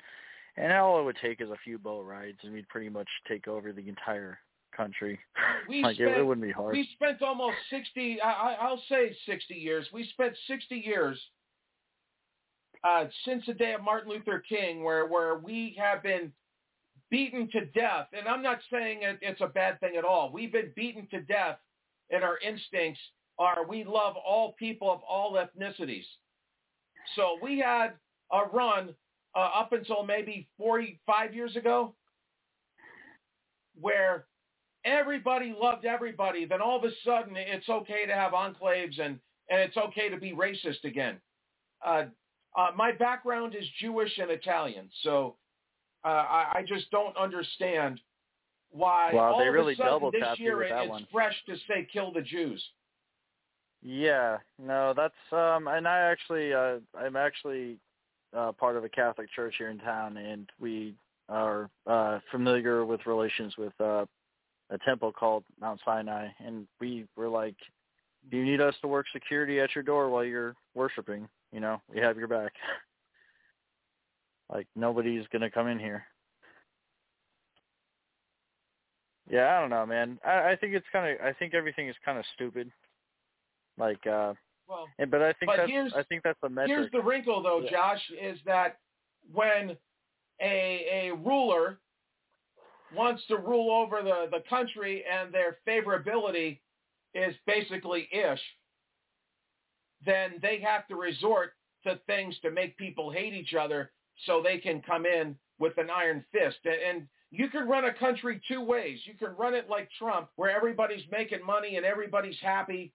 and all it would take is a few boat rides, and we'd pretty much take over the entire country. We like spent, it, it wouldn't be hard. We spent almost sixty. I, I- I'll say sixty years. We spent sixty years uh, since the day of Martin Luther King, where where we have been beaten to death. And I'm not saying it, it's a bad thing at all. We've been beaten to death, and our instincts are we love all people of all ethnicities. So we had a run uh, up until maybe 45 years ago where everybody loved everybody. Then all of a sudden, it's okay to have enclaves and, and it's okay to be racist again. Uh, uh, my background is Jewish and Italian, so uh, I, I just don't understand why Wow, all they of a sudden this year it, it's one. fresh to say kill the Jews. Yeah, no, that's um and I actually uh I'm actually uh part of a Catholic church here in town and we are uh familiar with relations with uh a temple called Mount Sinai and we were like do you need us to work security at your door while you're worshiping? You know, we have your back. like nobody's gonna come in here. Yeah, I don't know, man. I, I think it's kind of. I think everything is kind of stupid. Like, uh, Well, and, but I think but that's. here's- I think that's the metric. Here's the wrinkle, though, Yeah. Josh, is that when a a ruler wants to rule over the the country and their favorability is basically ish, then they have to resort to things to make people hate each other so they can come in with an iron fist. And, you can run a country two ways. You can run it like Trump, where everybody's making money and everybody's happy,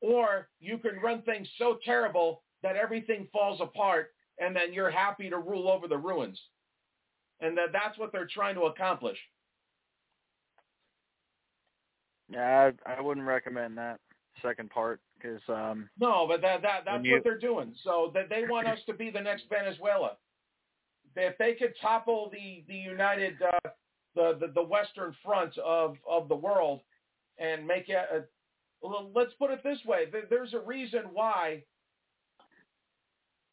or you can run things so terrible that everything falls apart and then you're happy to rule over the ruins. And that that's what they're trying to accomplish. Yeah, I, I wouldn't recommend that second part because um, No, but that that that's you- what they're doing. So that they want us to be the next Venezuela. If they could topple the the United uh, the, the the Western Front of of the world and make it. A, well, let's put it this way: there's a reason why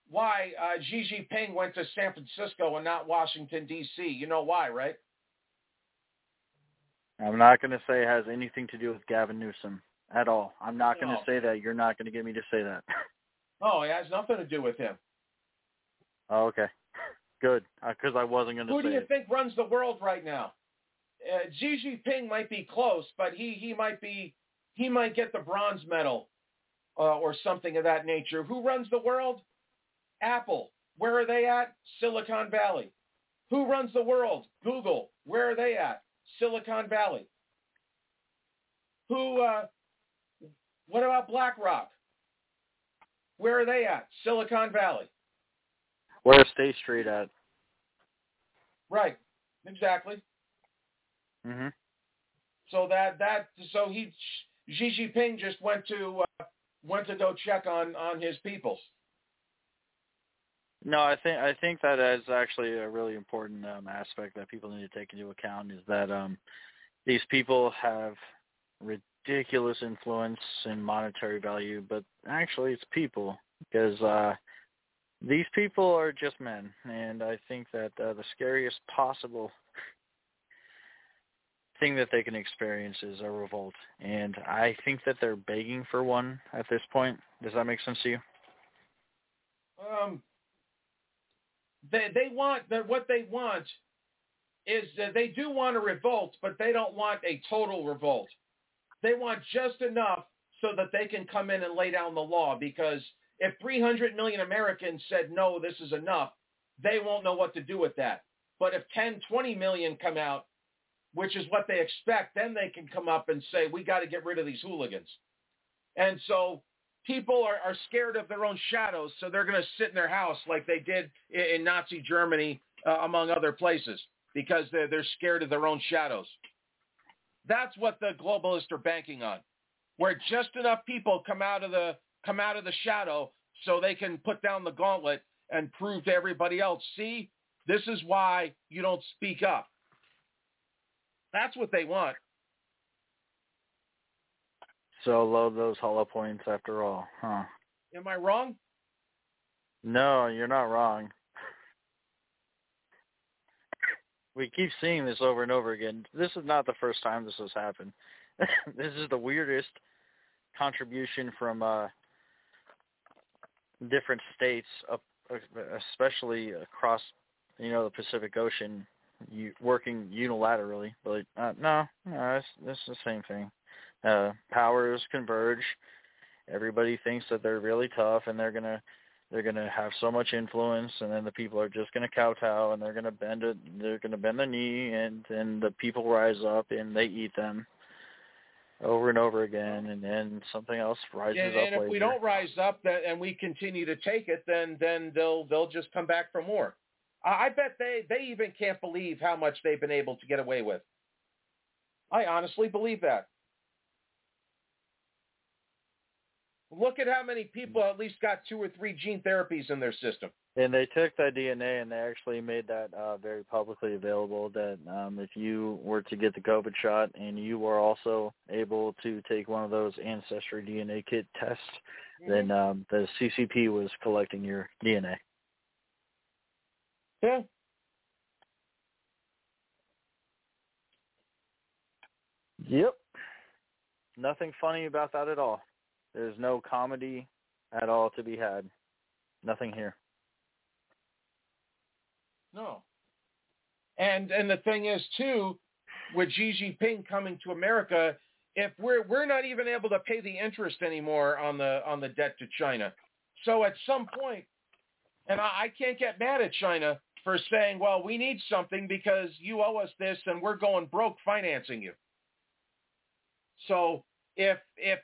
why uh, Xi Jinping went to San Francisco and not Washington D.C. You know why, right? I'm not going to say it has anything to do with Gavin Newsom at all. I'm not going to say that. You're not going to get me to say that. Oh, it has nothing to do with him. Oh, okay. Good, because I wasn't going to say Who do you it. think runs the world right now? Uh, Xi Jinping might be close, but he he might be he might get the bronze medal uh, or something of that nature. Who runs the world? Apple. Where are they at? Silicon Valley. Who runs the world? Google. Where are they at? Silicon Valley. Who? Uh, what about BlackRock? Where are they at? Silicon Valley. Where's State Street at? Right. Exactly. hmm So that that so he Xi Jinping just went to uh, went to go check on on his people. No, I think I think that is actually a really important um, aspect that people need to take into account is that um, these people have ridiculous influence and monetary value, but actually it's people because uh, these people are just men, and I think that uh, the scariest possible thing that they can experience is a revolt, and I think that they're begging for one at this point. Does that make sense to you? Um, they they want that what they want is that they do want a revolt, but they don't want a total revolt. They want just enough so that they can come in and lay down the law. Because if 300 million Americans said no, this is enough, they won't know what to do with that. But if 10, 20 million come out, which is what they expect, then they can come up and say we got to get rid of these hooligans. And so people are, are scared of their own shadows, so they're going to sit in their house like they did in, in Nazi Germany, uh, among other places, because they're, they're scared of their own shadows. That's what the globalists are banking on, where just enough people come out of the come out of the shadow so they can put down the gauntlet and prove to everybody else, see, this is why you don't speak up. That's what they want. So load those hollow points after all, huh? Am I wrong? No, you're not wrong. We keep seeing this over and over again. This is not the first time this has happened. this is the weirdest contribution from uh, different states, up, especially across, you know, the Pacific Ocean, working unilaterally. But uh, no, no, it's, it's the same thing. Uh, powers converge. Everybody thinks that they're really tough and they're gonna they're gonna have so much influence, and then the people are just gonna kowtow and they're gonna bend it. They're gonna bend the knee, and and the people rise up and they eat them over and over again, and then something else rises and, up and if later. we don't rise up that, and we continue to take it, then then they'll they'll just come back for more. I, I bet they they even can't believe how much they've been able to get away with. I honestly believe that. Look at how many people at least got two or three gene therapies in their system. And they took that DNA and they actually made that uh, very publicly available. That um, if you were to get the COVID shot and you were also able to take one of those ancestry DNA kit tests, then um, the CCP was collecting your DNA. Yeah. Yep. Nothing funny about that at all. There's no comedy at all to be had. Nothing here. No. And and the thing is too, with Xi Jinping coming to America, if we're we're not even able to pay the interest anymore on the on the debt to China. So at some point, and I, I can't get mad at China for saying, well, we need something because you owe us this and we're going broke financing you. So if if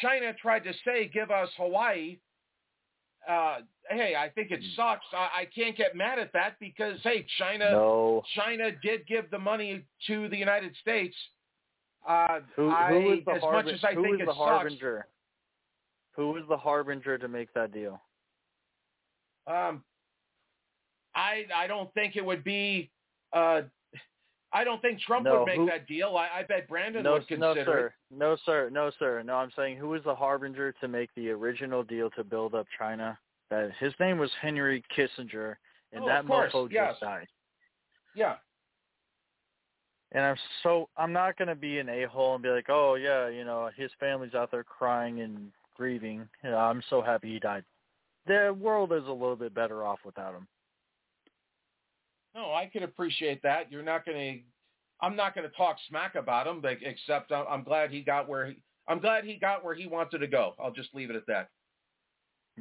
China tried to say give us Hawaii, uh, hey, I think it sucks. I, I can't get mad at that because hey, China No. China did give the money to the United States. Uh, Who, I, who is the as harbi- much as I who think is it the sucks, harbinger? Who is the harbinger to make that deal? um, I I don't think it would be. Uh, I don't think Trump No, would make who- that deal. I, I bet Brandon no, would no, consider sir. it. No, sir. No, sir. No, I'm saying who was the harbinger to make the original deal to build up China? That his name was Henry Kissinger, and Oh, that mofo yes. just died. Yeah. And I'm so I'm not gonna be an a hole and be like, oh yeah, you know, his family's out there crying and grieving. You know, I'm so happy he died. the world is a little bit better off without him. No, I can appreciate that. You're not going to. I'm not going to talk smack about him, but except I'm, glad he got where he. I'm glad he got where he wanted to go. I'll just leave it at that.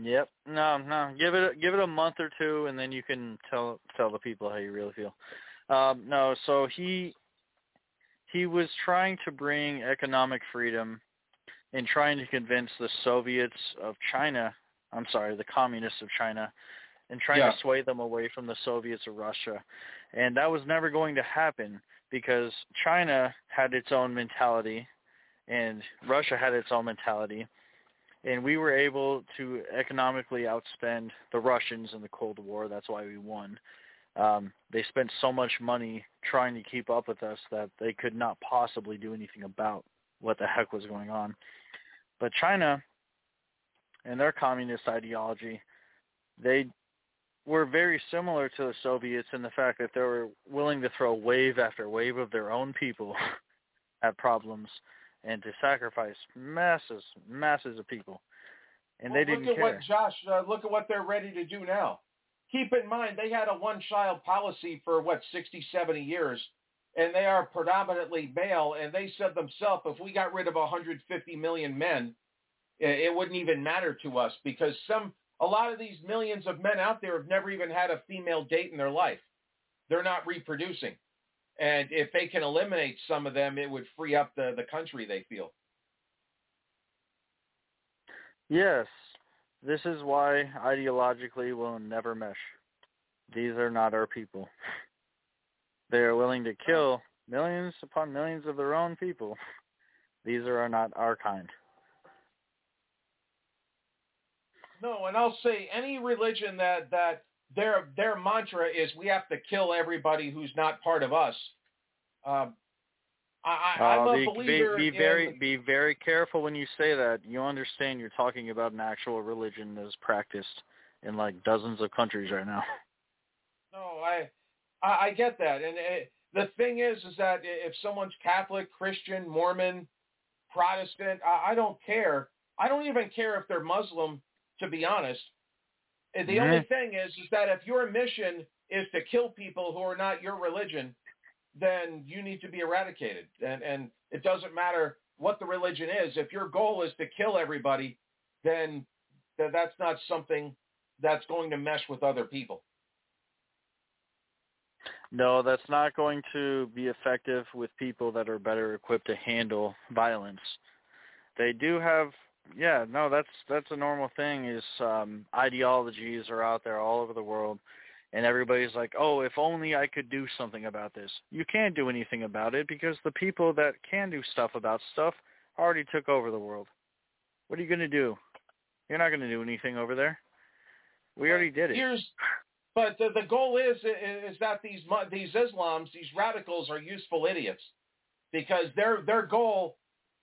Yep. No, no. Give it give it a month or two, and then you can tell tell the people how you really feel. Um, no, so he he was trying to bring economic freedom and trying to convince the Soviets of China. I'm sorry, the communists of China, and trying Yeah. to sway them away from the Soviets or Russia, and that was never going to happen because China had its own mentality, and Russia had its own mentality and we were able to economically outspend the Russians in the Cold War. That's why we won. Um, they spent so much money trying to keep up with us that they could not possibly do anything about what the heck was going on. But China and their communist ideology, they were very similar to the Soviets in the fact that they were willing to throw wave after wave of their own people at problems and to sacrifice masses, masses of people. And Well, they didn't look at care. what Josh. Uh, look at what they're ready to do now. Keep in mind they had a one-child policy for what 60, 70 years, and they are predominantly male. And they said themselves, if we got rid of 150 million men, it wouldn't even matter to us because some a lot of these millions of men out there have never even had a female date in their life. They're not reproducing. And if they can eliminate some of them, it would free up the, the country, they feel. Yes, this is why ideologically we'll never mesh. These are not our people. They are willing to kill millions upon millions of their own people. These are not our kind. No, and I'll say any religion that that their their mantra is we have to kill everybody who's not part of us. Um, I, I, I'm Uh, a be, be, believer be in very be very careful when you say that. You understand you're talking about an actual religion that is practiced in like dozens of countries right now. No, I, I I get that, and it, the thing is, is that if someone's Catholic, Christian, Mormon, Protestant, I, I don't care. I don't even care if they're Muslim, to be honest. And The only Mhm. thing is, is that if your mission is to kill people who are not your religion, then you need to be eradicated. And and it doesn't matter what the religion is. If your goal is to kill everybody, then th- that's not something that's going to mesh with other people. No, that's not going to be effective with people that are better equipped to handle violence. They do have yeah, no, that's that's a normal thing is um ideologies are out there all over the world and everybody's like, "Oh, if only I could do something about this." You can't do anything about it because the people that can do stuff about stuff already took over the world. What are you going to do? You're not going to do anything over there. We already did it. Here's, but the, the goal is is that these mu- these Islams, these radicals, are useful idiots, because their their goal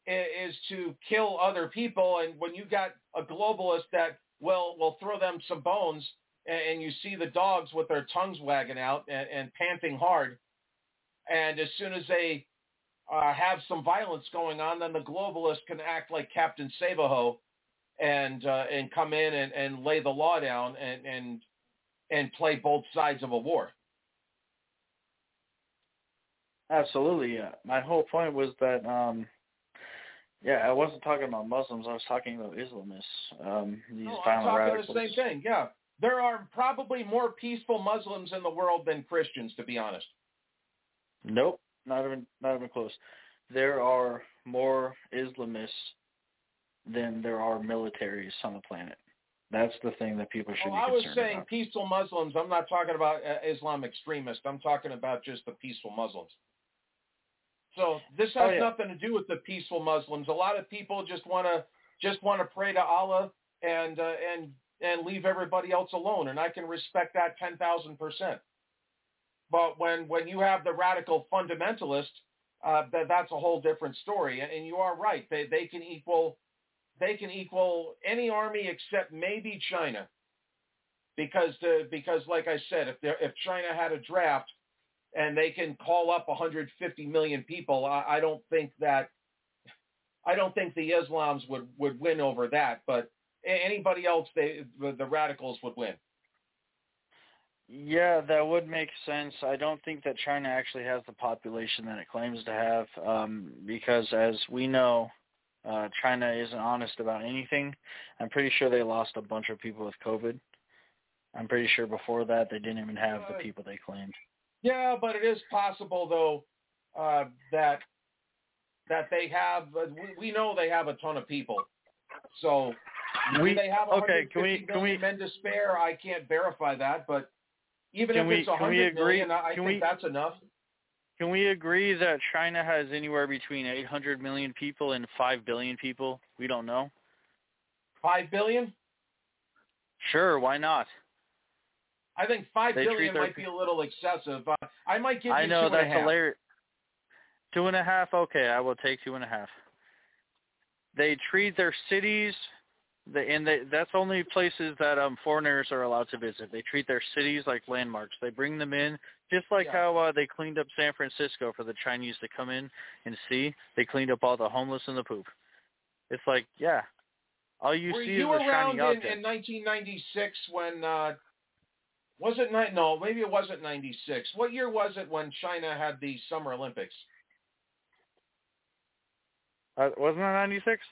is to kill other people. And when you got a globalist that will will throw them some bones, and, you see the dogs with their tongues wagging out and, and panting hard, and as soon as they uh, have some violence going on, then the globalist can act like Captain Savaho and uh, and come in and, and lay the law down and, and and play both sides of a war. Absolutely. My whole point was that, um, yeah, I wasn't talking about Muslims. I was talking about Islamists. Um, these No, I'm talking radicals. the same thing. Yeah, there are probably more peaceful Muslims in the world than Christians, to be honest. Nope, not even not even close. There are more Islamists than there are militaries on the planet. That's the thing that people should Oh, be I was saying about. peaceful Muslims. I'm not talking about uh, Islam extremists. I'm talking about just the peaceful Muslims. So this has Oh, yeah. nothing to do with the peaceful Muslims. A lot of people just want to just want to pray to Allah and uh, and and leave everybody else alone, and I can respect that ten thousand percent. But when when you have the radical fundamentalist, uh, that that's a whole different story. And, and you are right; they they can equal they can equal any army except maybe China, because the because like I said, if there- if China had a draft and they can call up 150 million people, I, I don't think that I don't think the Islams would would win over that. But anybody else, they the, the radicals would win. Yeah, that would make sense. I don't think that China actually has the population that it claims to have, um, because as we know, uh, China isn't honest about anything. I'm pretty sure they lost a bunch of people with COVID. I'm pretty sure before that they didn't even have the people they claimed. Yeah, but it is possible though uh, that that they have. Uh, we, we know they have a ton of people. So We- they have okay, can we- can we- men to spare? I can't verify that, but even if we- it's 100 agree- million, I I think we- that's enough. Can we agree that China has anywhere between 800 million people and 5 billion people? We don't know. Five billion? Sure, why not? I think five They billion might be a little excessive. Uh, I might give you I know two and a that's half. hilarious. Two and a half. Okay, I will take two and a half. They treat their cities, the, and they, that's only places that um foreigners are allowed to visit. They treat their cities like landmarks. They bring them in, just like how uh, they cleaned up San Francisco for the Chinese to come in and see. They cleaned up all the homeless and the poop. It's like, yeah, all you Were see you is a around shiny in, object. in 1996 when uh, was it ni- no maybe it wasn't 96 what year was it when China had the Summer Olympics Uh, wasn't it 96?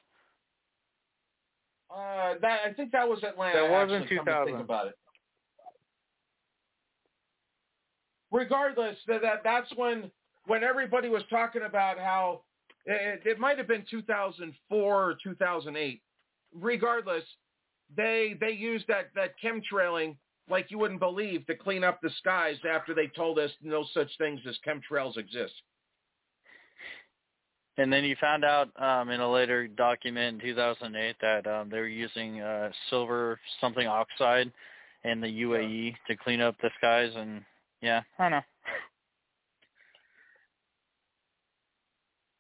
uh, that I think that was Atlanta That wasn't actually, come 2000. think about it regardless that, that that's when when everybody was talking about how it, it might have been 2004 or 2008 regardless they they used that that chemtrailing like you wouldn't believe to clean up the skies after they told us no such things as chemtrails exist. And then you found out um, in a later document in 2008 that um, they were using uh, silver something oxide in the UAE to clean up the skies, and yeah, I don't know.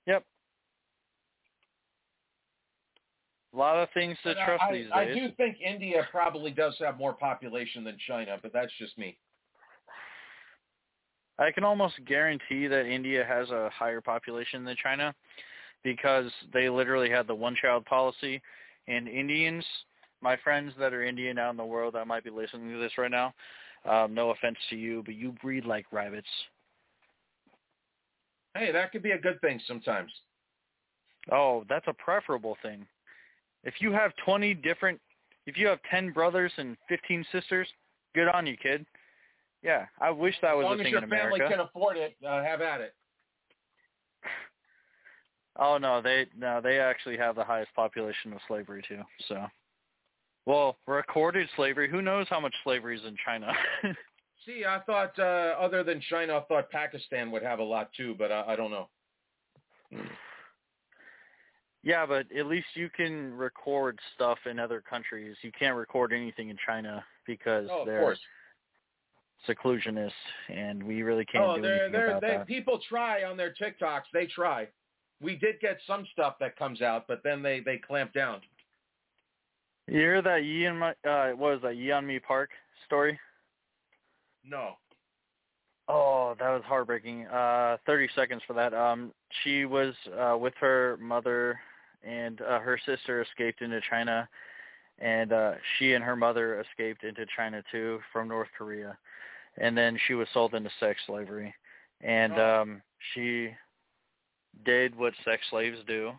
Yep. A lot of things to But trust I, these I days. do think India probably does have more population than China, but that's just me. I can almost guarantee that India has a higher population than China because they literally had the one child policy and Indians, my friends that are Indian out in the world that might be listening to this right now, um, no offense to you, but you breed like rabbits. Hey, that could be a good thing sometimes. Oh, that's a preferable thing. If you have 20 different, if you have 10 brothers and 15 sisters, good on you, kid. Yeah, I wish that was as long a as thing your in family America. can afford it, uh, have at it. Oh no, they no, they actually have the highest population of slavery too. So, well, recorded slavery. Who knows how much slavery is in China? See, I thought uh, other than China, I thought Pakistan would have a lot too, but I, I don't know. yeah, but at least you can record stuff in other countries. You can't record anything in China because Oh, they're course. seclusionists, and we really can't oh, do they're anything they're about they that. people try on their TikToks. They try. We did get some stuff that comes out, but then they they clamp down. You hear that Yeonmi uh, what was that Yeonmi Park story? No. Oh, that was heartbreaking. Uh, 30 seconds for that. Um, she was uh, with her mother, and uh, her sister escaped into China, and uh, she and her mother escaped into China too from North Korea, and then she was sold into sex slavery, and um, she did what sex slaves do.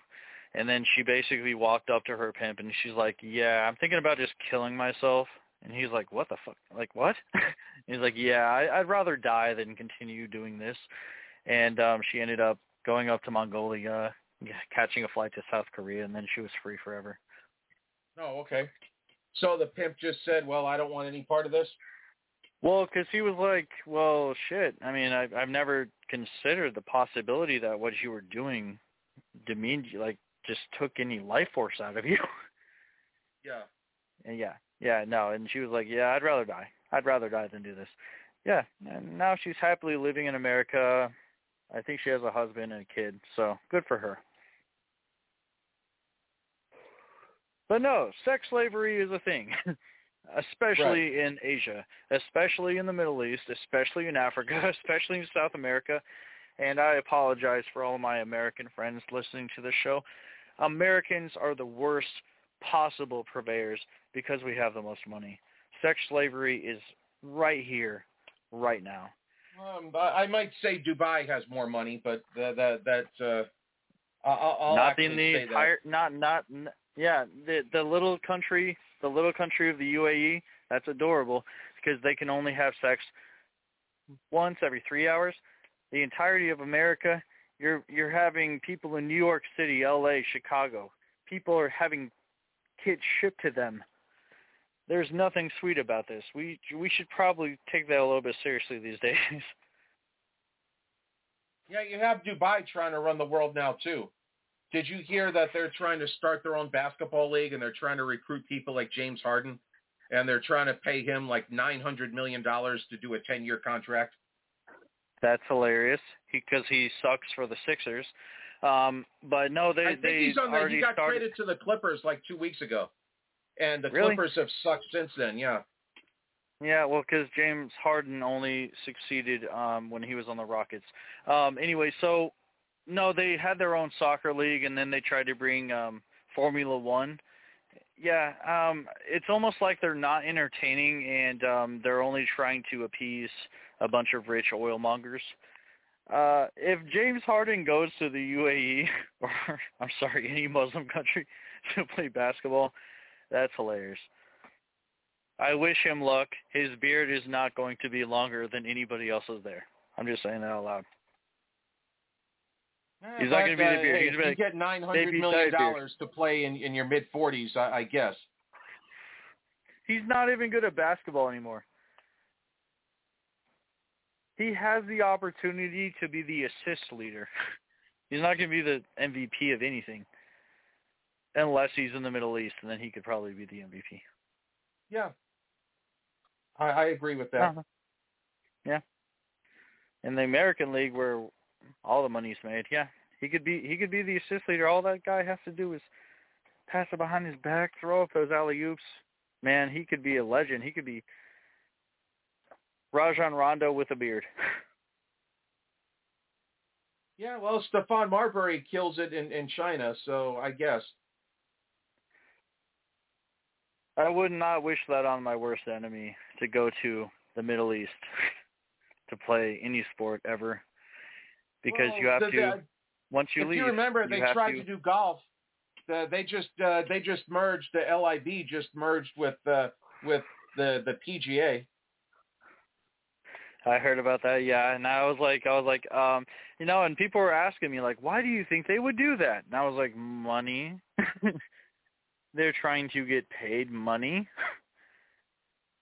And then she basically walked up to her pimp and she's like, "Yeah, I'm thinking about just killing myself." And he's like, "What the fuck? Like what?" he's like, "Yeah, I, I'd rather die than continue doing this." And um she ended up going up to Mongolia, catching a flight to South Korea, and then she was free forever. Oh, okay. So the pimp just said, "Well, I don't want any part of this." Well, because he was like, "Well, shit. I mean, I've I've never considered the possibility that what you were doing demeaned you, like just took any life force out of you." Yeah. And yeah, yeah, no. And she was like, yeah, I'd rather die. I'd rather die than do this. Yeah, and now she's happily living in America. I think she has a husband and a kid, so good for her. But no, sex slavery is a thing, especially in Asia, especially in the Middle East, especially in Africa, especially in South America. And I apologize for all my American friends listening to this show. Americans are the worst possible purveyors because we have the most money. Sex slavery is right here, right now. Um, I might say Dubai has more money, but that that, that uh, I'll, I'll not in the entire, not not n- yeah, the the little country, the little country of the UAE. That's adorable because they can only have sex once every three hours. The entirety of America, you're you're having people in New York City, L.A., Chicago. People are having kids shipped to them. There's nothing sweet about this. We we should probably take that a little bit seriously these days. Yeah, you have Dubai trying to run the world now too. Did you hear that they're trying to start their own basketball league and they're trying to recruit people like James Harden and they're trying to pay him like 900 million dollars to do a 10-year contract? That's hilarious because he sucks for the Sixers. Um, but no, they I think they he's on the, already he got started. traded to the Clippers like 2 weeks ago. And the Really? Clippers have sucked since then, yeah. Yeah, well, because James Harden only succeeded um, when he was on the Rockets. Um, anyway, so no, they had their own soccer league, and then they tried to bring um, Formula One. Yeah, um, it's almost like they're not entertaining, and um, they're only trying to appease a bunch of rich oil mongers. Uh, if James Harden goes to the UAE, or I'm sorry, any Muslim country to play basketball, that's hilarious. I wish him luck. His beard is not going to be longer than anybody else's there. I'm just saying that out loud. He's not gonna be the beard. hey, He's if you get 900 baby million dollars to play in, in your mid 40s, I, I guess. He's not even good at basketball anymore. He has the opportunity to be the assist leader. He's not going to be the MVP of anything. Unless he's in the Middle East, and then he could probably be the MVP. Yeah. I, I agree with that. Uh-huh. Yeah. In the American League where all the money's made, yeah. He could be he could be the assist leader. All that guy has to do is pass it behind his back, throw up those alley oops. Man, he could be a legend. He could be Rajon Rondo with a beard. Yeah, well, Stephon Marbury kills it in, in China, so I guess. I would not wish that on my worst enemy to go to the Middle East to play any sport ever. Because Well, you have the- to the- once you if leave you remember, you they tried to, to do golf. The, they just uh, they just merged the LIV just merged with uh, with the the PGA. I heard about that, yeah, and I was like, I was like, um, you know, and people were asking me like, why do you think they would do that? And I was like, money. They're trying to get paid money.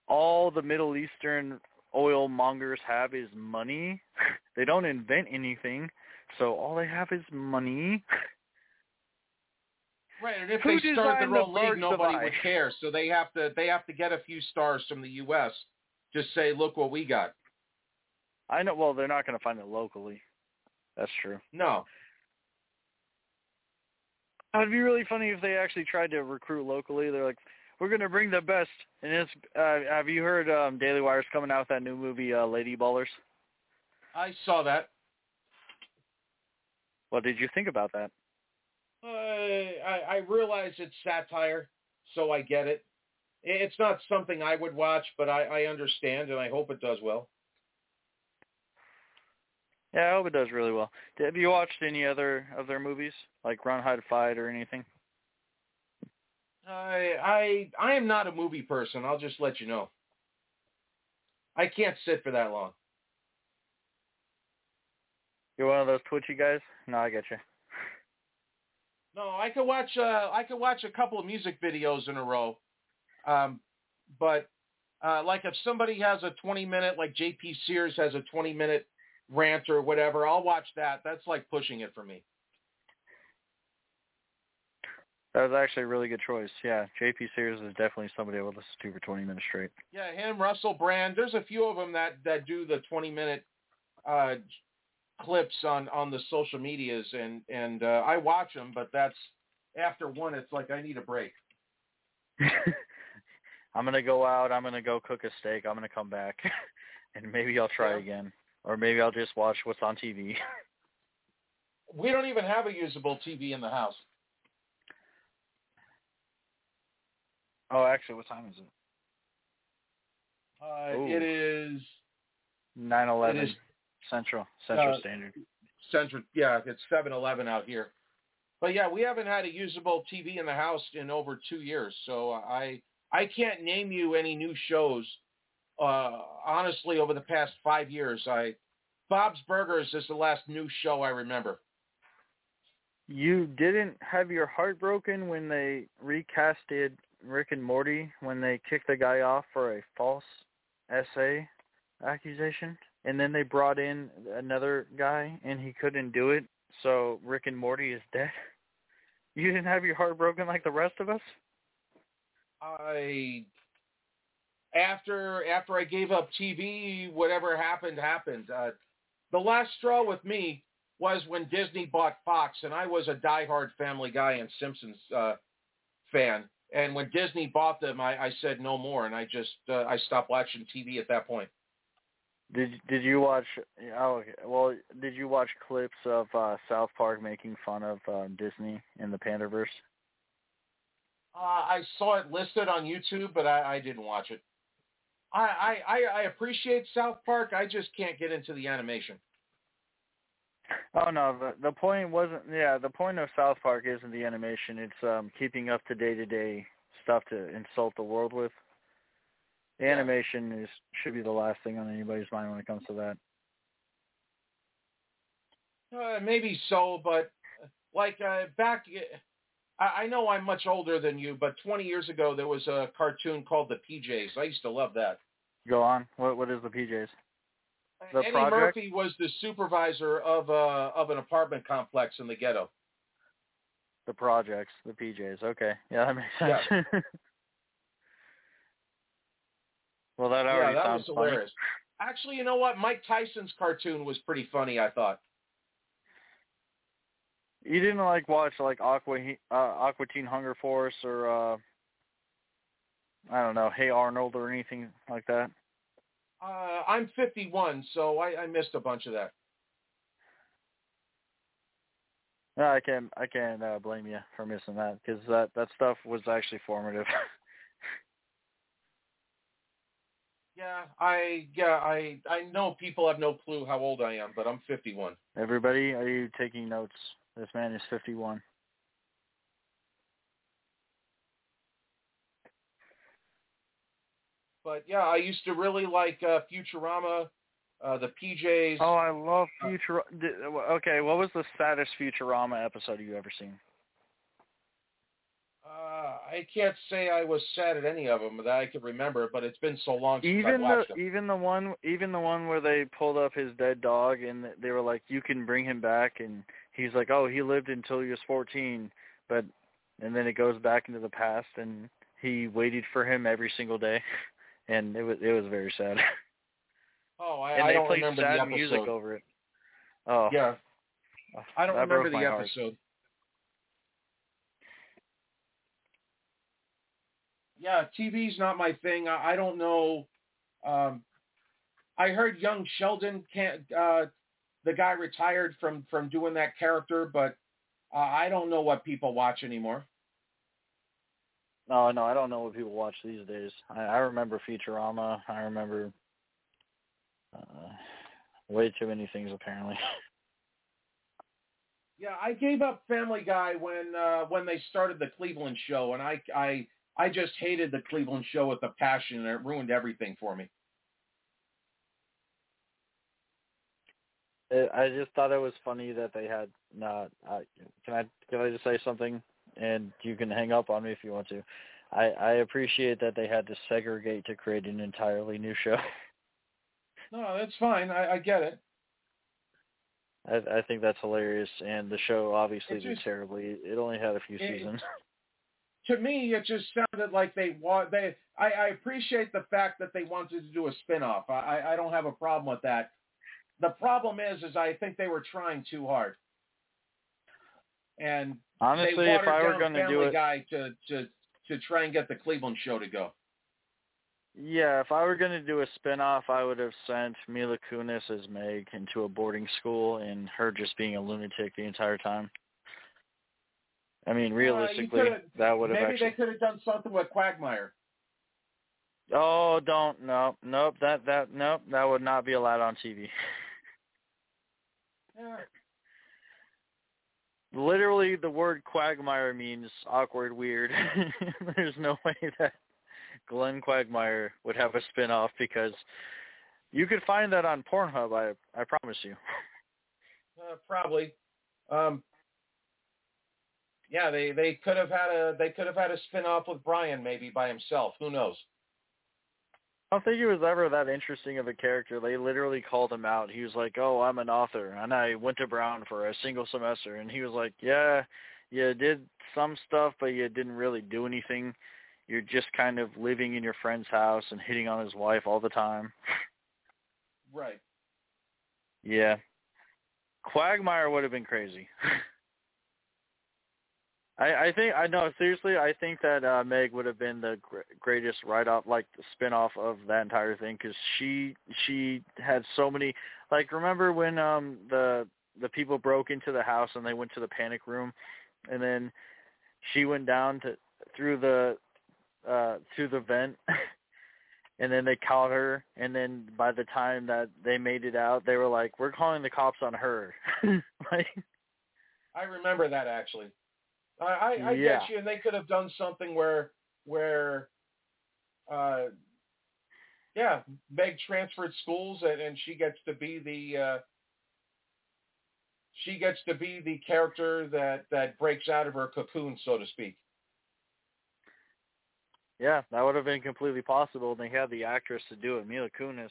All the Middle Eastern oil mongers have is money. They don't invent anything, so all they have is money. Right, and if Who they start their the own league, nobody Dubai? would care. So they have to they have to get a few stars from the U.S. Just say, look what we got. I know. Well, they're not going to find it locally. That's true. No. It'd be really funny if they actually tried to recruit locally. They're like, we're going to bring the best. And it's, uh, have you heard um, Daily Wire's coming out with that new movie, uh, Lady Ballers? I saw that. What did you think about that? Uh, I, I realize it's satire, so I get it. It's not something I would watch, but I, I understand, and I hope it does well. Yeah, I hope it does really well. Have you watched any other of their movies, like Run, Hide, Fight, or anything? I I I am not a movie person. I'll just let you know. I can't sit for that long. You're one of those twitchy guys? No, I get you. No, I could watch uh I could watch a couple of music videos in a row. Um but uh like if somebody has a 20 minute like JP Sears has a 20 minute rant or whatever, I'll watch that. That's like pushing it for me. That was actually a really good choice. Yeah, J.P. Sears is definitely somebody I would listen to for 20 minutes straight. Yeah, him, Russell Brand. There's a few of them that that do the 20 minute uh clips on on the social medias and and uh I watch them, but that's after one it's like I need a break. I'm gonna go out. I'm gonna go cook a steak. I'm gonna come back, and maybe I'll try again, or maybe I'll just watch what's on TV. We don't even have a usable TV in the house. Oh, actually, what time is it? Uh, Ooh. it is Nine eleven Central Central uh, Standard. Central. Yeah, it's seven eleven out here. But yeah, we haven't had a usable TV in the house in over two years, so I I can't name you any new shows. Uh, honestly, over the past five years, I Bob's Burgers is the last new show I remember. You didn't have your heart broken when they recasted Rick and Morty when they kicked the guy off for a false essay accusation, and then they brought in another guy and he couldn't do it, so Rick and Morty is dead. You didn't have your heart broken like the rest of us? I after after I gave up TV, whatever happened happened. Uh, the last straw with me was when Disney bought Fox, and I was a diehard Family Guy and Simpsons uh, fan. And when Disney bought them, I, I said no more, and I just uh, I stopped watching TV at that point. Did Did you watch? Oh, well, did you watch clips of uh, South Park making fun of uh, Disney in the Panderverse? Uh, I saw it listed on YouTube, but I, I didn't watch it. I, I, I, appreciate South Park. I just can't get into the animation. Oh no, the the point wasn't. Yeah, the point of South Park isn't the animation. It's um keeping up to day to day stuff to insult the world with. The animation is should be the last thing on anybody's mind when it comes to that. Uh, maybe so, but like uh, back, I, I know I'm much older than you, but 20 years ago there was a cartoon called the PJs. I used to love that. Go on. What what is the PJs? The Eddie project? Murphy was the supervisor of uh, of an apartment complex in the ghetto. The projects, the PJs. Okay, yeah, that makes Yeah. sense. well, that already yeah, that sounds was funny. hilarious. Actually, you know what? Mike Tyson's cartoon was pretty funny. I thought. You didn't like watch like Aqua uh, Aqua Teen Hunger Force or uh I don't know, Hey Arnold or anything like that. Uh, I'm 51, so I, I missed a bunch of that. No, I can't I can't uh, blame you for missing that because that that stuff was actually formative. Yeah, I yeah I I know people have no clue how old I am, but I'm 51. Everybody, are you taking notes? This man is 51. But yeah, I used to really like uh, Futurama, uh, the PJs. Oh, I love Futurama. Okay, what was the saddest Futurama episode you ever seen? Uh, I can't say I was sad at any of them that I could remember, but it's been so long since I Even the them. even the one even the one where they pulled up his dead dog and they were like, "You can bring him back," and he's like, "Oh, he lived until he was 14," but and then it goes back into the past and he waited for him every single day, and it was it was very sad. Oh, I, and I they don't played remember sad the episode. music over it. Oh, Yeah, I don't remember the my heart. episode. Yeah, TV's not my thing. I, I don't know. Um, I heard young Sheldon can't. Uh, the guy retired from from doing that character, but uh, I don't know what people watch anymore. No, no, I don't know what people watch these days. I, I remember Futurama. I remember uh, way too many things apparently. Yeah, I gave up Family Guy when uh, when they started the Cleveland Show, and I I I just hated the Cleveland Show with a passion, and it ruined everything for me. I just thought it was funny that they had not. Uh, can I can I just say something? And you can hang up on me if you want to. I I appreciate that they had to segregate to create an entirely new show. No, that's fine. I, I get it. I I think that's hilarious, and the show obviously It did terribly. It only had a few It- seasons. To me, it just sounded like they want they. I, I appreciate the fact that they wanted to do a spinoff. I- I don't have a problem with that. The problem is, is I think they were trying too hard. And Honestly, they if I were gonna down do it- Guy to to to try and get the Cleveland show to go. Yeah, if I were going to do a spin-off, I would have sent Mila Kunis as Meg into a boarding school and her just being a lunatic the entire time. I mean, Uh, realistically, coulda- that would have maybe actually. they could have done something with Quagmire. Oh, don't no, nope. That that nope. That would not be allowed on TV. Literally, the word quagmire means awkward, weird. There's no way that Glenn Quagmire would have a spin-off because you could find that on Pornhub. I I promise you. Uh, probably. Um, yeah, they they could have had a they could have had a spin off with Brian maybe by himself. Who knows? I don't think he was ever that interesting of a character. They literally called him out. He was like, "Oh, I'm an author, and I went to Brown for a single semester." And he was like, "Yeah, you did some stuff, but you didn't really do anything. You're just kind of living in your friend's house and hitting on his wife all the time." Right. Yeah. Quagmire would have been crazy. I I think I know seriously. I think that uh, Meg would have been the gr- greatest write off, like the spin off of that entire thing, because she she had so many. Like remember when um the the people broke into the house and they went to the panic room, and then she went down to through the uh through the vent. And then they caught her, and then by the time that they made it out, they were like, "We're calling the cops on her." like, I remember that actually. I I, I Yeah. get you, and they could have done something where where, uh, yeah, Meg transferred schools, and, and she gets to be the uh, she gets to be the character that that breaks out of her cocoon, so to speak. Yeah, that would have been completely possible. And they had the actress to do it. Mila Kunis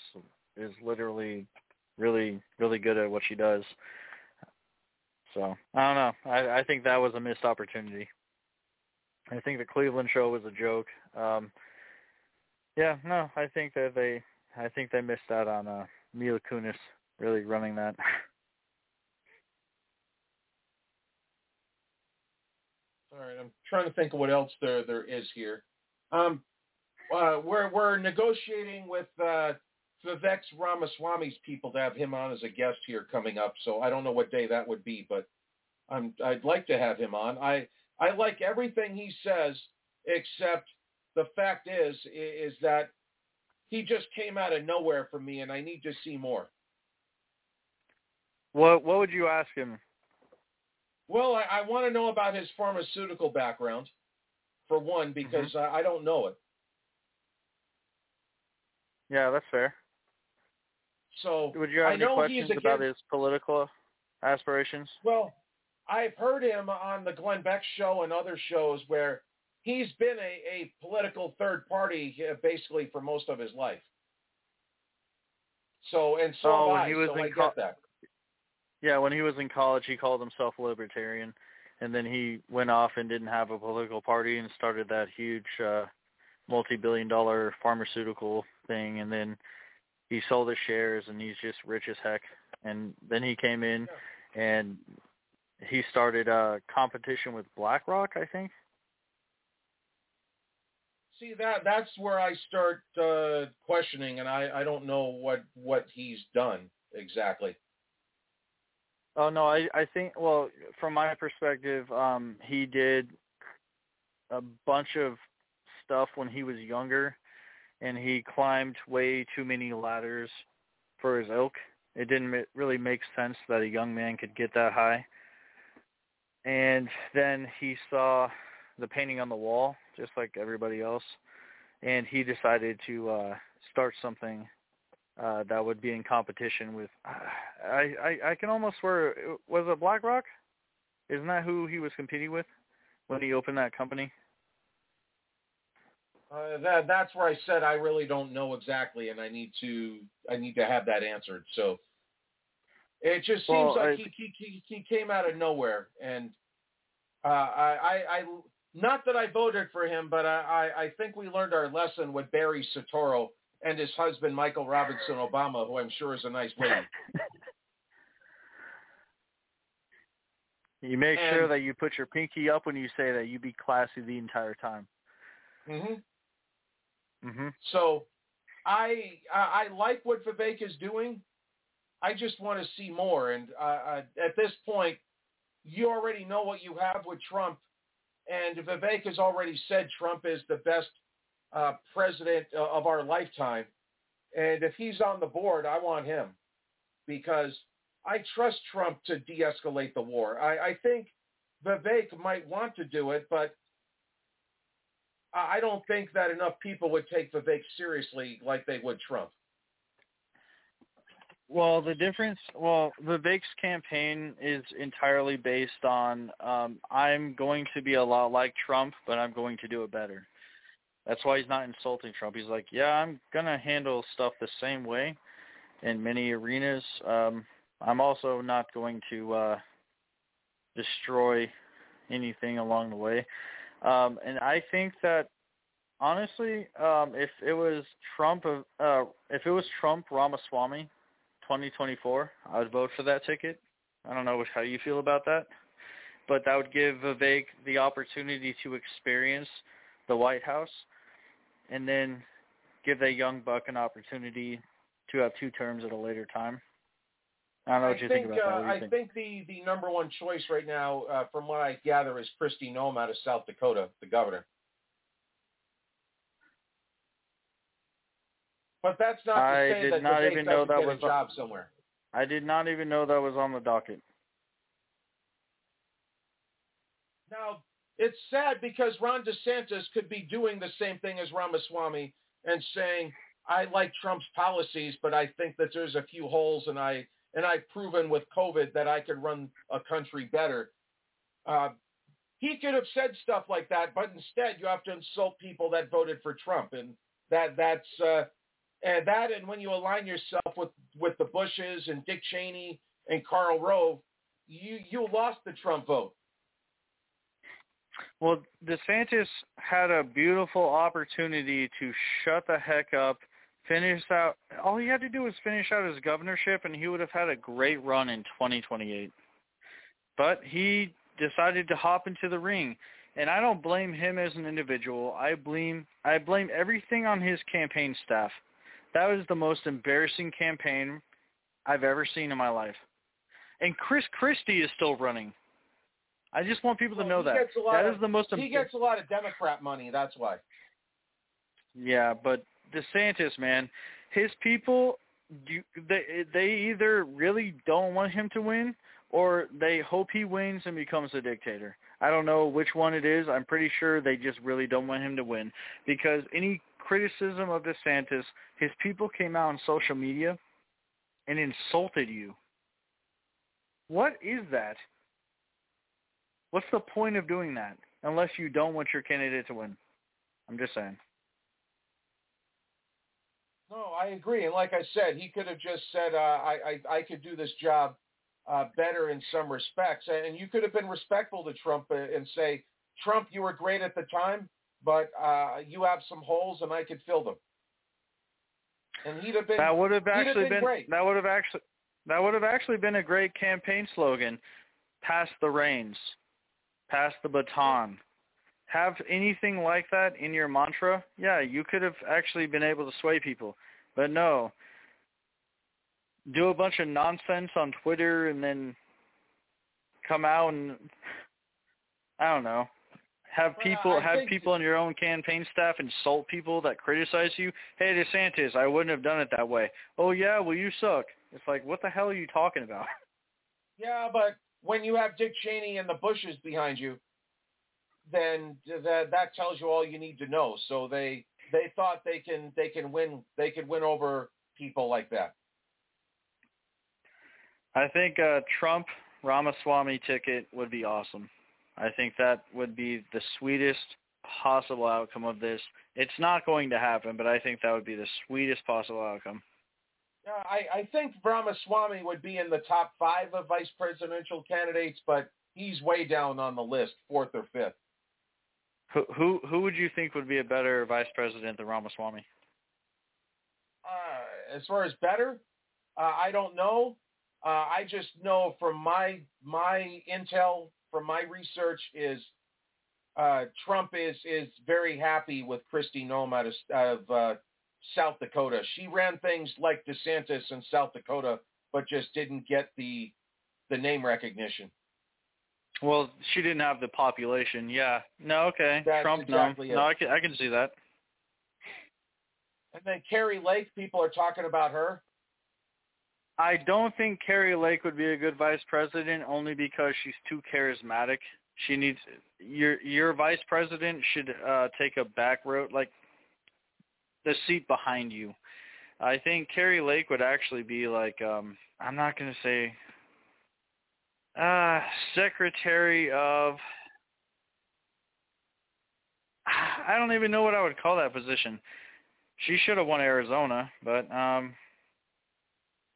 is literally really, really good at what she does. So I don't know. I, I think that was a missed opportunity. I think the Cleveland show was a joke. Um, yeah, no, I think that they, I think they missed out on uh, Mila Kunis really running that. All right, I'm trying to think of what else there there is here. Um, uh, we're we're negotiating with uh, Vivek Ramaswamy's people to have him on as a guest here coming up. So I don't know what day that would be, but I'm I'd like to have him on. I I like everything he says, except the fact is is that he just came out of nowhere for me, and I need to see more. what What would you ask him? Well, I, I want to know about his pharmaceutical background, for one, because mm-hmm. I, I don't know it. Yeah, that's fair. So Would you have I any questions about his political aspirations? Well, I've heard him on the Glenn Beck show and other shows where he's been a, a political third party uh, basically for most of his life. So and so Oh, I, he was so in I co- that. Yeah, when he was in college, he called himself a libertarian, and then he went off and didn't have a political party and started that huge uh, multi-billion-dollar pharmaceutical thing, and then he sold his shares, and he's just rich as heck. And then he came in, and he started a competition with BlackRock, I think. See that that's where I start uh, questioning, and I, I don't know what what he's done exactly. Oh no, I I think well, from my perspective, um he did a bunch of stuff when he was younger and he climbed way too many ladders for his ilk. It didn't really make sense that a young man could get that high. And then he saw the painting on the wall just like everybody else and he decided to uh start something uh, that would be in competition with. I, I I can almost swear was it BlackRock? Isn't that who he was competing with when he opened that company? Uh, that that's where I said I really don't know exactly, and I need to I need to have that answered. So it just seems Well, like I- he, he he he came out of nowhere, and uh, I, I I not that I voted for him, but I I I think we learned our lesson with Barry Soetoro and his husband Michael Robinson Obama, who I'm sure is a nice lady. You make sure that you put your pinky up when you say that. You be classy the entire time. hmm hmm So I, I I like what Vivek is doing. I just want to see more. And uh, uh, at this point, you already know what you have with Trump. And Vivek has already said Trump is the best uh, president uh, of our lifetime. And if he's on the board, I want him because I trust Trump to de-escalate the war. I, I think Vivek might want to do it, but I don't think that enough people would take Vivek seriously like they would Trump. Well, the difference, well, Vivek's campaign is entirely based on um, I'm going to be a lot like Trump, but I'm going to do it better. That's why he's not insulting Trump. He's like, yeah, I'm going to handle stuff the same way in many arenas. Um, I'm also not going to uh, destroy anything along the way. Um, and I think that honestly, um, if it was Trump, uh, if it was Trump Ramaswamy, 2024, I would vote for that ticket. I don't know how you feel about that, but that would give Vivek the opportunity to experience the White House, and then give that young buck an opportunity to have two terms at a later time. I don't know what I you think, think about uh, that. You I think? think the, the number one choice right now, uh, from what I gather, is Kristi Noem out of South Dakota, the governor. But that's not to I say did that not even know that get was a job somewhere. I did not even know that was on the docket. Now, it's sad because Ron DeSantis could be doing the same thing as Ramaswamy and saying, I like Trump's policies, but I think that there's a few holes and I and I've proven with COVID that I could run a country better. Uh, he could have said stuff like that, but instead you have to insult people that voted for Trump, and that that's uh, and that and when you align yourself with with the Bushes and Dick Cheney and Karl Rove, you you lost the Trump vote. Well, DeSantis had a beautiful opportunity to shut the heck up, finish out. All he had to do was finish out his governorship, and he would have had a great run in 2028. But he decided to hop into the ring, and I don't blame him as an individual. I blame I blame everything on his campaign staff. That was the most embarrassing campaign I've ever seen in my life. And Chris Christie is still running. I just want people to know that. That of, is the most He gets a lot of Democrat money. That's why. Yeah, but DeSantis, man, his people, do, they they either really don't want him to win, or they hope he wins and becomes a dictator. I don't know which one it is. I'm pretty sure they just really don't want him to win because any criticism of DeSantis, his people came out on social media and insulted you. What is that? What's the point of doing that unless you don't want your candidate to win? I'm just saying. No, I agree. And like I said, he could have just said, uh, I, I, I could do this job uh, better in some respects. And you could have been respectful to Trump uh, and say, Trump, you were great at the time, but uh, you have some holes and I could fill them. And he'd have been that would have actually been, been great. that would have actually that would have actually been a great campaign slogan. Pass the reins. Pass the baton. Have anything like that in your mantra? Yeah, you could have actually been able to sway people. But no. Do a bunch of nonsense on Twitter and then come out and I don't know. Have people have people on your own campaign staff insult people that criticize you. Hey DeSantis, I wouldn't have done it that way. Oh yeah, well you suck. It's like what the hell are you talking about? Yeah, but when you have Dick Cheney and the Bushes behind you, then that that tells you all you need to know. So they they thought they can they can win they could win over people like that. I think a Trump Ramaswamy ticket would be awesome. I think that would be the sweetest possible outcome of this. It's not going to happen, but I think that would be the sweetest possible outcome. Yeah, I, I think Ramaswamy would be in the top five of vice presidential candidates, but he's way down on the list, fourth or fifth. Who who who would you think would be a better vice president than Ramaswamy? Uh, as far as better, uh, I don't know. Uh, I just know from my my intel, from my research, is uh, Trump is is very happy with Kristi Noem out of, out of uh, South Dakota. She ran things like DeSantis in South Dakota, but just didn't get the the name recognition. Well, she didn't have the population. Yeah. No. Okay. That's Trump. exactly no. it. No. I can. I can see that. And then Kari Lake, people are talking about her. I don't think Kari Lake would be a good vice president only because she's too charismatic. She needs your your vice president should uh take a back road like the seat behind you. I think Kari Lake would actually be like um I'm not going to say uh secretary of I don't even know what I would call that position. She should have won Arizona, but um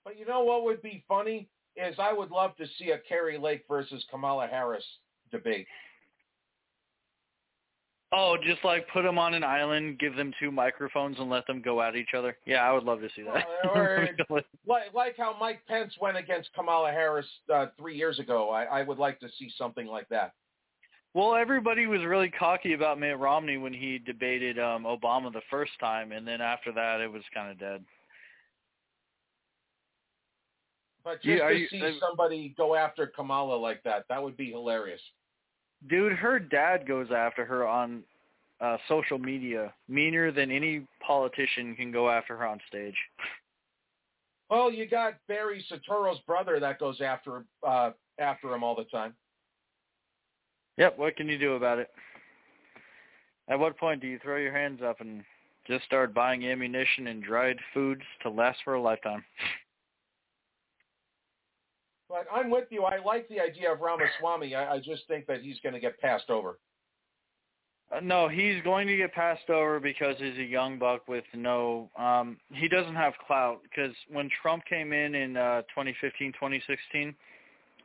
But you know what would be funny is I would love to see a Kari Lake versus Kamala Harris debate. Oh, just like put them on an island, give them two microphones, and let them go at each other. Yeah, I would love to see that. Or like, like how Mike Pence went against Kamala Harris uh, three years ago. I, I would like to see something like that. well, everybody was really cocky about Mitt Romney when he debated um Obama the first time, and then after that, it was kind of dead. But just Yeah, to you- see uh, somebody go after Kamala like that, that would be hilarious. Dude, her dad goes after her on uh social media, meaner than any politician can go after her on stage. Well, you got Barry Soetoro's brother that goes after uh, after him all the time. Yep, what can you do about it? At what point do you throw your hands up and just start buying ammunition and dried foods to last for a lifetime? But I'm with you. I like the idea of Ramaswamy. I, I just think that he's going to get passed over. Uh, no, he's going to get passed over because he's a young buck with no um he doesn't have clout because when Trump came in in uh 2015, 2016,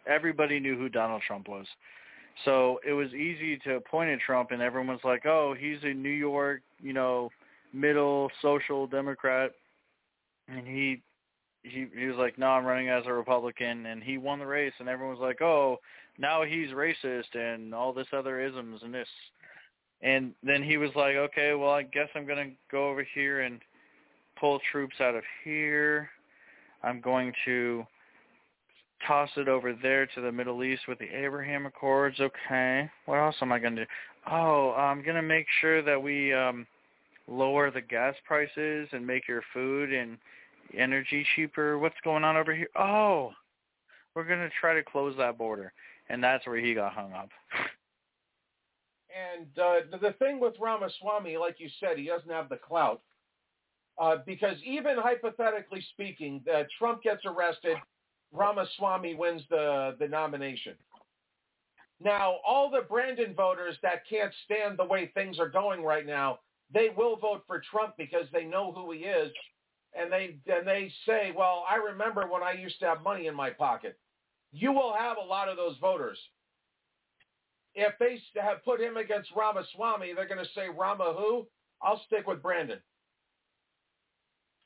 everybody knew who Donald Trump was. So it was easy to point at Trump and everyone was like, "Oh, he's a New York, you know, middle social democrat." And he he he was like, "No, I'm running as a Republican." And he won the race and everyone was like, "Oh, now he's racist and all this other isms and this." And then he was like, okay, well, I guess I'm to go over here and pull troops out of here. I'm going to toss it over there to the Middle East with the Abraham Accords. Okay. What else am I to do? Oh, I'm to make sure that we um lower the gas prices and make your food and energy cheaper. What's going on over here? Oh, we're going to try to close that border. And that's where he got hung up. And uh, the, thing with Ramaswamy, like you said, he doesn't have the clout. Uh, because even hypothetically speaking, uh, Trump gets arrested, Ramaswamy wins the, the nomination. Now, all the Brandon voters that can't stand the way things are going right now, they will vote for Trump because they know who he is, and they and they say, "Well, I remember when I used to have money in my pocket." You will have a lot of those voters if they have put him against Ramaswamy, they're going to say Rama who? I'll stick with Brandon.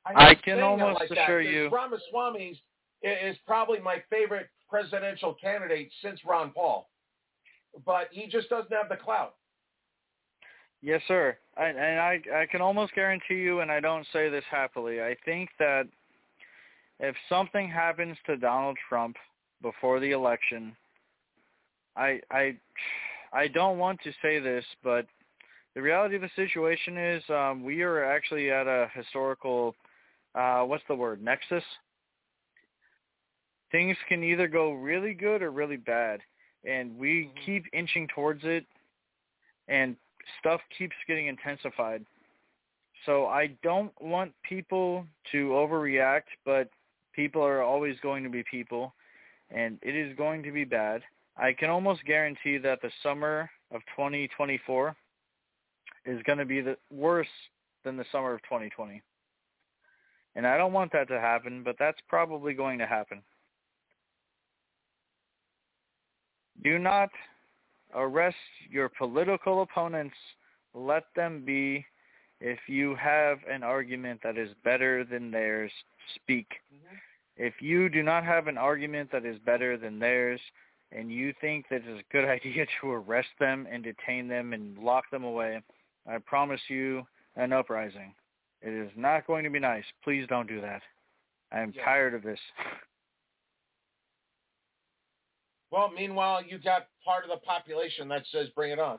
I hate can almost like that, assure 'cause you- Ramaswamy is probably my favorite presidential candidate since Ron Paul, but he just doesn't have the clout. Yes, sir. I, and I I can almost guarantee you, and I don't say this happily. I think that if something happens to Donald Trump before the election, I I I don't want to say this, but the reality of the situation is um, we are actually at a historical uh, what's the word nexus. Things can either go really good or really bad, and we keep inching towards it, and stuff keeps getting intensified. So I don't want people to overreact, but people are always going to be people, and it is going to be bad. I can almost guarantee that the summer of 2024 is going to be the worse than the summer of 2020. And I don't want that to happen, but that's probably going to happen. Do not arrest your political opponents. Let them be. If you have an argument that is better than theirs, speak. Mm-hmm. If you do not have an argument that is better than theirs, and you think that it's a good idea to arrest them and detain them and lock them away, I promise you an uprising. It is not going to be nice. Please don't do that. I am Yeah. tired of this. Well, meanwhile, you got part of the population that says bring it on.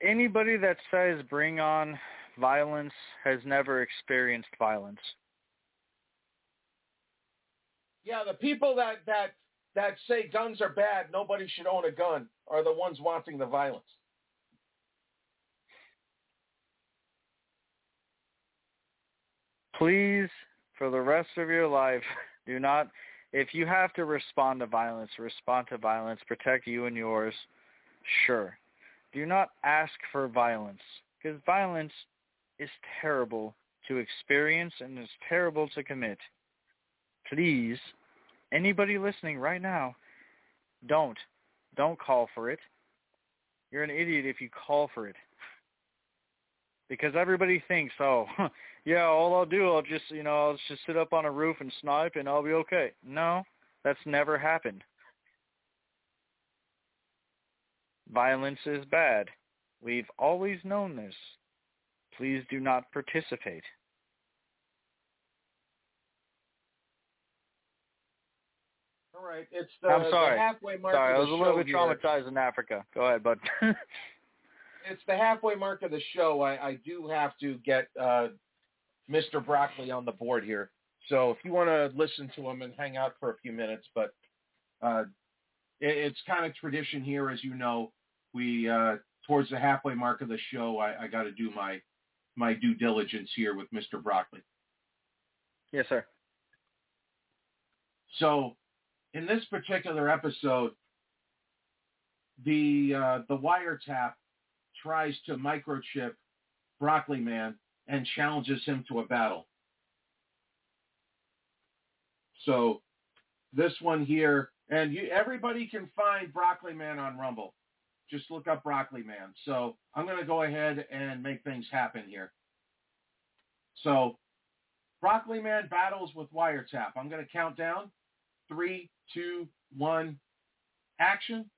Anybody that says bring on violence has never experienced violence. Yeah, the people that that that say guns are bad, nobody should own a gun, are the ones wanting the violence. Please, for the rest of your life, do not if you have to respond to violence, respond to violence, protect you and yours, sure. Do not ask for violence because violence is terrible to experience and is terrible to commit. Please, anybody listening right now, don't. Don't call for it. You're an idiot if you call for it. Because everybody thinks, oh, yeah, all I'll do, I'll just, you know, I'll just sit up on a roof and snipe and I'll be okay. No, that's never happened. Violence is bad. We've always known this. Please do not participate. All right, it's the, I'm sorry. the halfway mark Sorry, I was a little bit here. traumatized in Africa. Go ahead, bud. It's the halfway mark of the show. I, I do have to get uh, Mr. Broccoli on the board here. So if you want to listen to him and hang out for a few minutes, but uh, it, it's kind of tradition here, as you know. We uh, towards the halfway mark of the show, I, I got to do my my due diligence here with Mr. Broccoli. yes, sir. So in this particular episode, the uh, the wiretap tries to microchip Broccoli Man and challenges him to a battle. So this one here, and you, everybody can find Broccoli Man on Rumble. Just look up Broccoli Man. So I'm going to go ahead and make things happen here. So Broccoli Man battles with Wiretap. I'm going to count down. Three, two, one, action.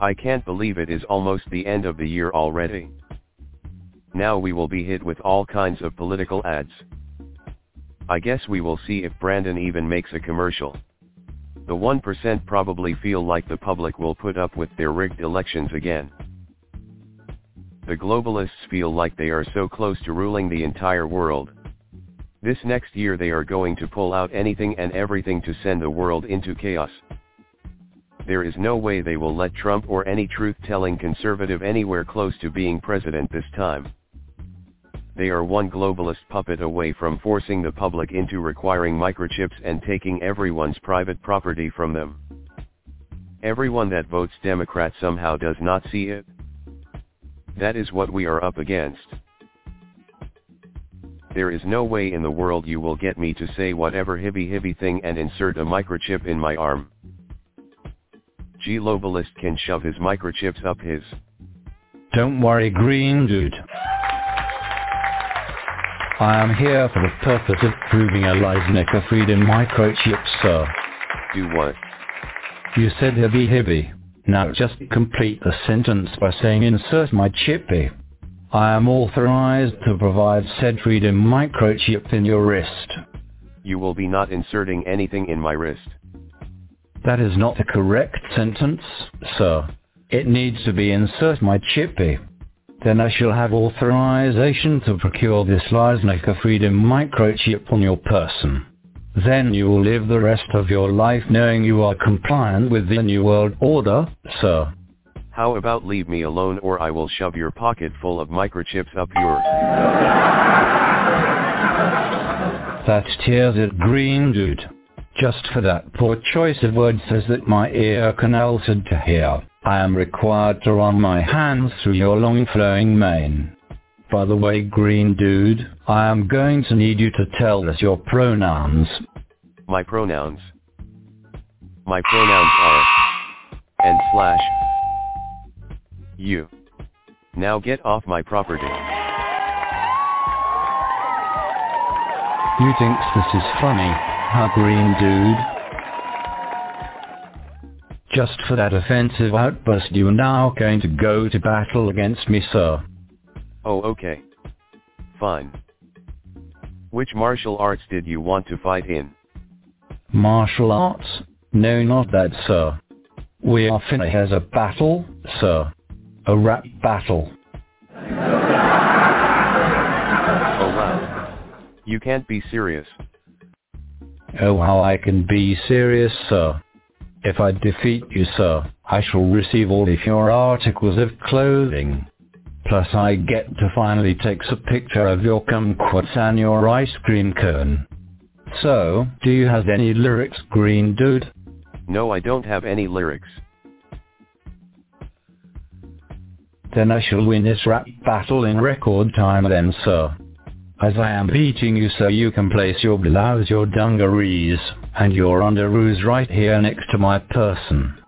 I can't believe it is almost the end of the year already. Now we will be hit with all kinds of political ads. I guess we will see if Brandon even makes a commercial. The 1% probably feel like the public will put up with their rigged elections again. The globalists feel like they are so close to ruling the entire world. This next year they are going to pull out anything and everything to send the world into chaos. There is no way they will let Trump or any truth-telling conservative anywhere close to being president this time. They are one globalist puppet away from forcing the public into requiring microchips and taking everyone's private property from them. Everyone that votes Democrat somehow does not see it. That is what we are up against. There is no way in the world you will get me to say whatever hibby hibby thing and insert a microchip in my arm. Globalist can shove his microchips up his. Don't worry, green dude. I am here for the purpose of proving a Leisnicker freedom microchip, sir. Do what? You said hibby hibby. Now just complete the sentence by saying insert my chippy. I am authorized to provide said freedom microchip in your wrist. You will be not inserting anything in my wrist. That is not the correct sentence, sir. It needs to be insert my chippy. Then I shall have authorization to procure this Leisnicker Freedom microchip on your person. Then you will live the rest of your life knowing you are compliant with the New World Order, sir. How about leave me alone or I will shove your pocket full of microchips up yours. That tears it green dude. Just for that poor choice of words says that my ear can said to hear. I am required to run my hands through your long flowing mane. By the way, green dude, I am going to need you to tell us your pronouns. My pronouns. My pronouns are and slash you. Now get off my property. You think this is funny? Huh, green dude? Just for that offensive outburst you are now going to go to battle against me, sir. Oh okay. Fine. Which martial arts did you want to fight in? Martial arts? No, not that, sir. We are finna has a battle, sir. A rap battle. Oh wow. You can't be serious. Oh, how I can be serious, sir. If I defeat you, sir, I shall receive all of your articles of clothing. Plus I get to finally take a picture of your kumquats and your ice cream cone. So, do you have any lyrics, green dude? No I don't have any lyrics. Then I shall win this rap battle in record time then, sir. As I am beating you so you can place your blouse, your dungarees, and your underoos right here next to my person.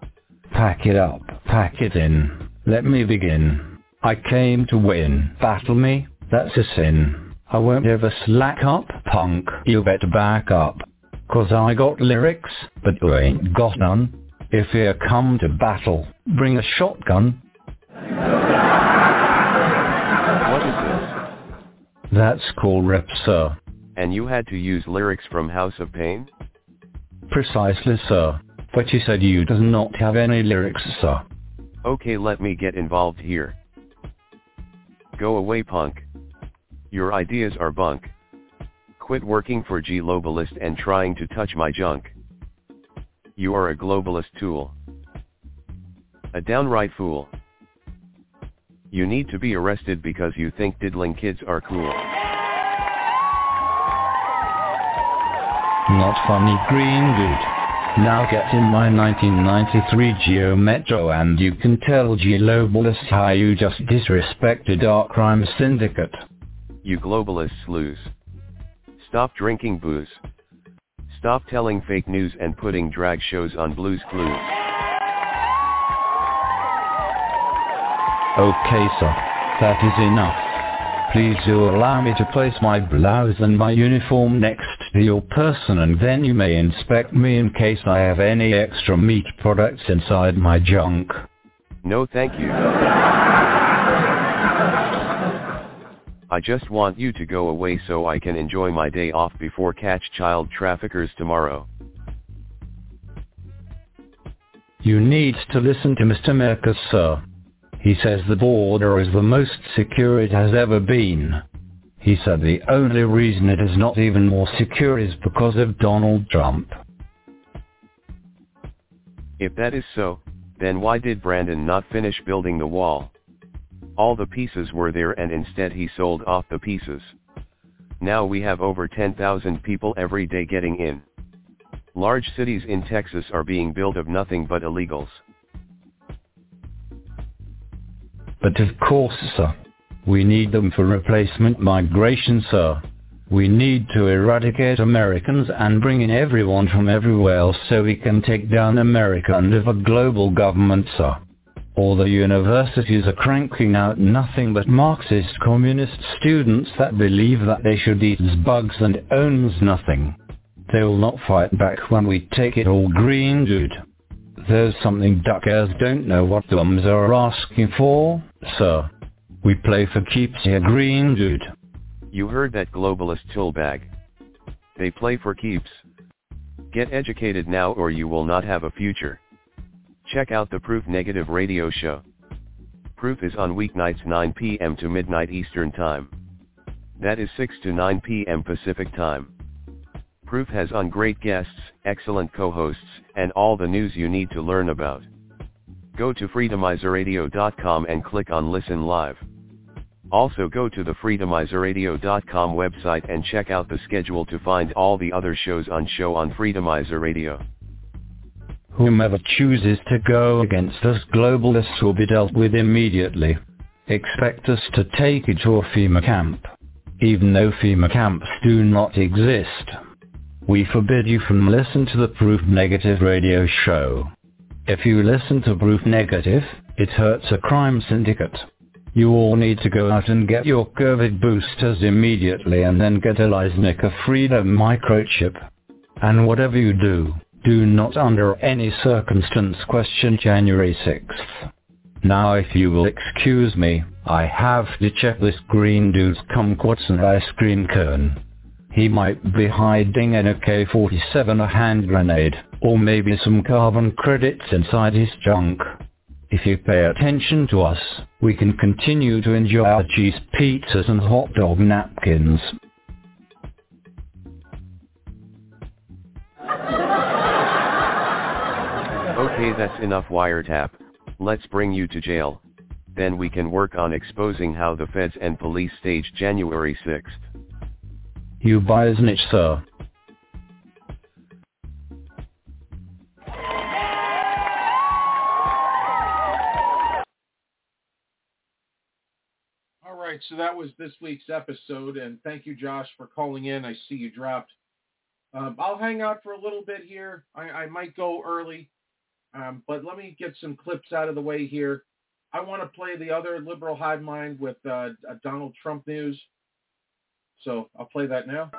Pack it up, pack it in. Let me begin. I came to win. Battle me? That's a sin. I won't ever slack up, punk. You better back up. Cause I got lyrics, but you ain't got none. If you come to battle, bring a shotgun. What is this? That's called rep, sir. And you had to use lyrics from House of Pain? Precisely, sir. But you said you does not have any lyrics, sir. Okay let me get involved here. Go away punk. Your ideas are bunk. Quit working for G globalist and trying to touch my junk. You are a globalist tool. A downright fool. You need to be arrested because you think diddling kids are cool. Not funny, green dude. Now get in my 1993 Geo Metro and you can tell G Globalist how you just disrespected our crime syndicate. You globalists lose. Stop drinking booze. Stop telling fake news and putting drag shows on Blues Clues. Okay sir, that is enough. Please do allow me to place my blouse and my uniform next to your person and then you may inspect me in case I have any extra meat products inside my junk. No thank you. I just want you to go away so I can enjoy my day off before catch child traffickers tomorrow. You need to listen to Mr. Merker, sir. He says the border is the most secure it has ever been. He said the only reason it is not even more secure is because of Donald Trump. If that is so, then why did Brandon not finish building the wall? All the pieces were there and instead he sold off the pieces. Now we have over 10,000 people every day getting in. Large cities in Texas are being built of nothing but illegals. But of course, sir. We need them for replacement migration, sir. We need to eradicate Americans and bring in everyone from everywhere else so we can take down America under a global government, sir. All the universities are cranking out nothing but Marxist communist students that believe that they should eat bugs and owns nothing. They will not fight back when we take it all green, dude. There's something duckers don't know what the ums are asking for, sir. We play for keeps here, green dude. You heard that globalist toolbag. They play for keeps. Get educated now or you will not have a future. Check out the Proof Negative radio show. Proof is on weeknights 9 p.m. to midnight Eastern Time. That is 6 to 9 p.m. Pacific Time. Proof has on great guests, excellent co-hosts, and all the news you need to learn about. Go to freedomizerradio.com and click on Listen Live. Also go to the freedomizerradio.com website and check out the schedule to find all the other shows on show on Freedomizer Radio. Whomever chooses to go against us globalists will be dealt with immediately. Expect us to take you to a FEMA camp. Even though FEMA camps do not exist. We forbid you from listen to the Proof Negative radio show. If you listen to Proof Negative, it hurts a crime syndicate. You all need to go out and get your COVID boosters immediately and then get a Lysnica Freedom microchip. And whatever you do, do not under any circumstance question January 6th. Now if you will excuse me, I have to check this green dude's kumquats and ice cream cone. He might be hiding an AK-47 a hand grenade, or maybe some carbon credits inside his junk. If you pay attention to us, we can continue to enjoy our cheese pizzas and hot dog napkins. Okay that's enough wiretap. Let's bring you to jail. Then we can work on exposing how the feds and police staged January 6th. You buy a snitch, sir. Right, so that was this week's episode, and thank you, Josh, for calling in. I see you dropped. Um, I'll hang out for a little bit here. I, I might go early, um, but let me get some clips out of the way here. I want to play the other liberal hive mind with uh, Donald Trump news. So I'll play that now.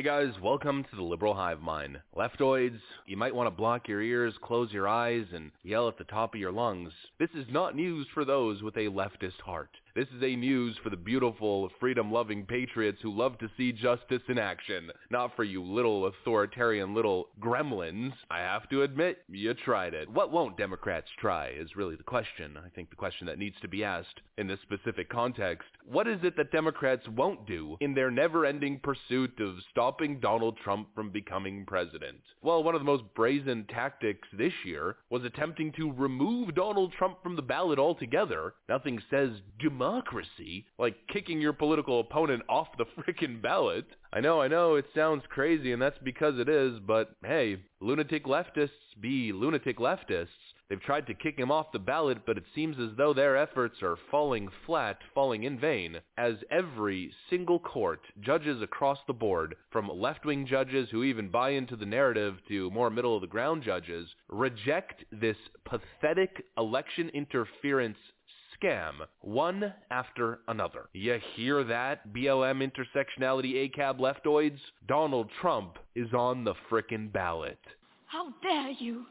Hey guys, welcome to the Liberal Hive Mind. Leftoids, you might want to block your ears, close your eyes, and yell at the top of your lungs. This is not news for those with a leftist heart. This is a news for the beautiful, freedom-loving patriots who love to see justice in action. Not for you little authoritarian little gremlins. I have to admit, you tried it. What won't Democrats try is really the question. I think the question that needs to be asked in this specific context. What is it that Democrats won't do in their never-ending pursuit of stopping Donald Trump from becoming president? Well, one of the most brazen tactics this year was attempting to remove Donald Trump from the ballot altogether. Nothing says democracy, like kicking your political opponent off the frickin' ballot. I know, I know, it sounds crazy, and that's because it is, but hey, lunatic leftists be lunatic leftists. They've tried to kick him off the ballot, but it seems as though their efforts are falling flat, falling in vain, as every single court, judges across the board, from left-wing judges who even buy into the narrative to more middle-of-the-ground judges, reject this pathetic election interference scam, one after another. You hear that, BLM intersectionality ACAB leftoids? Donald Trump is on the frickin' ballot. How dare you?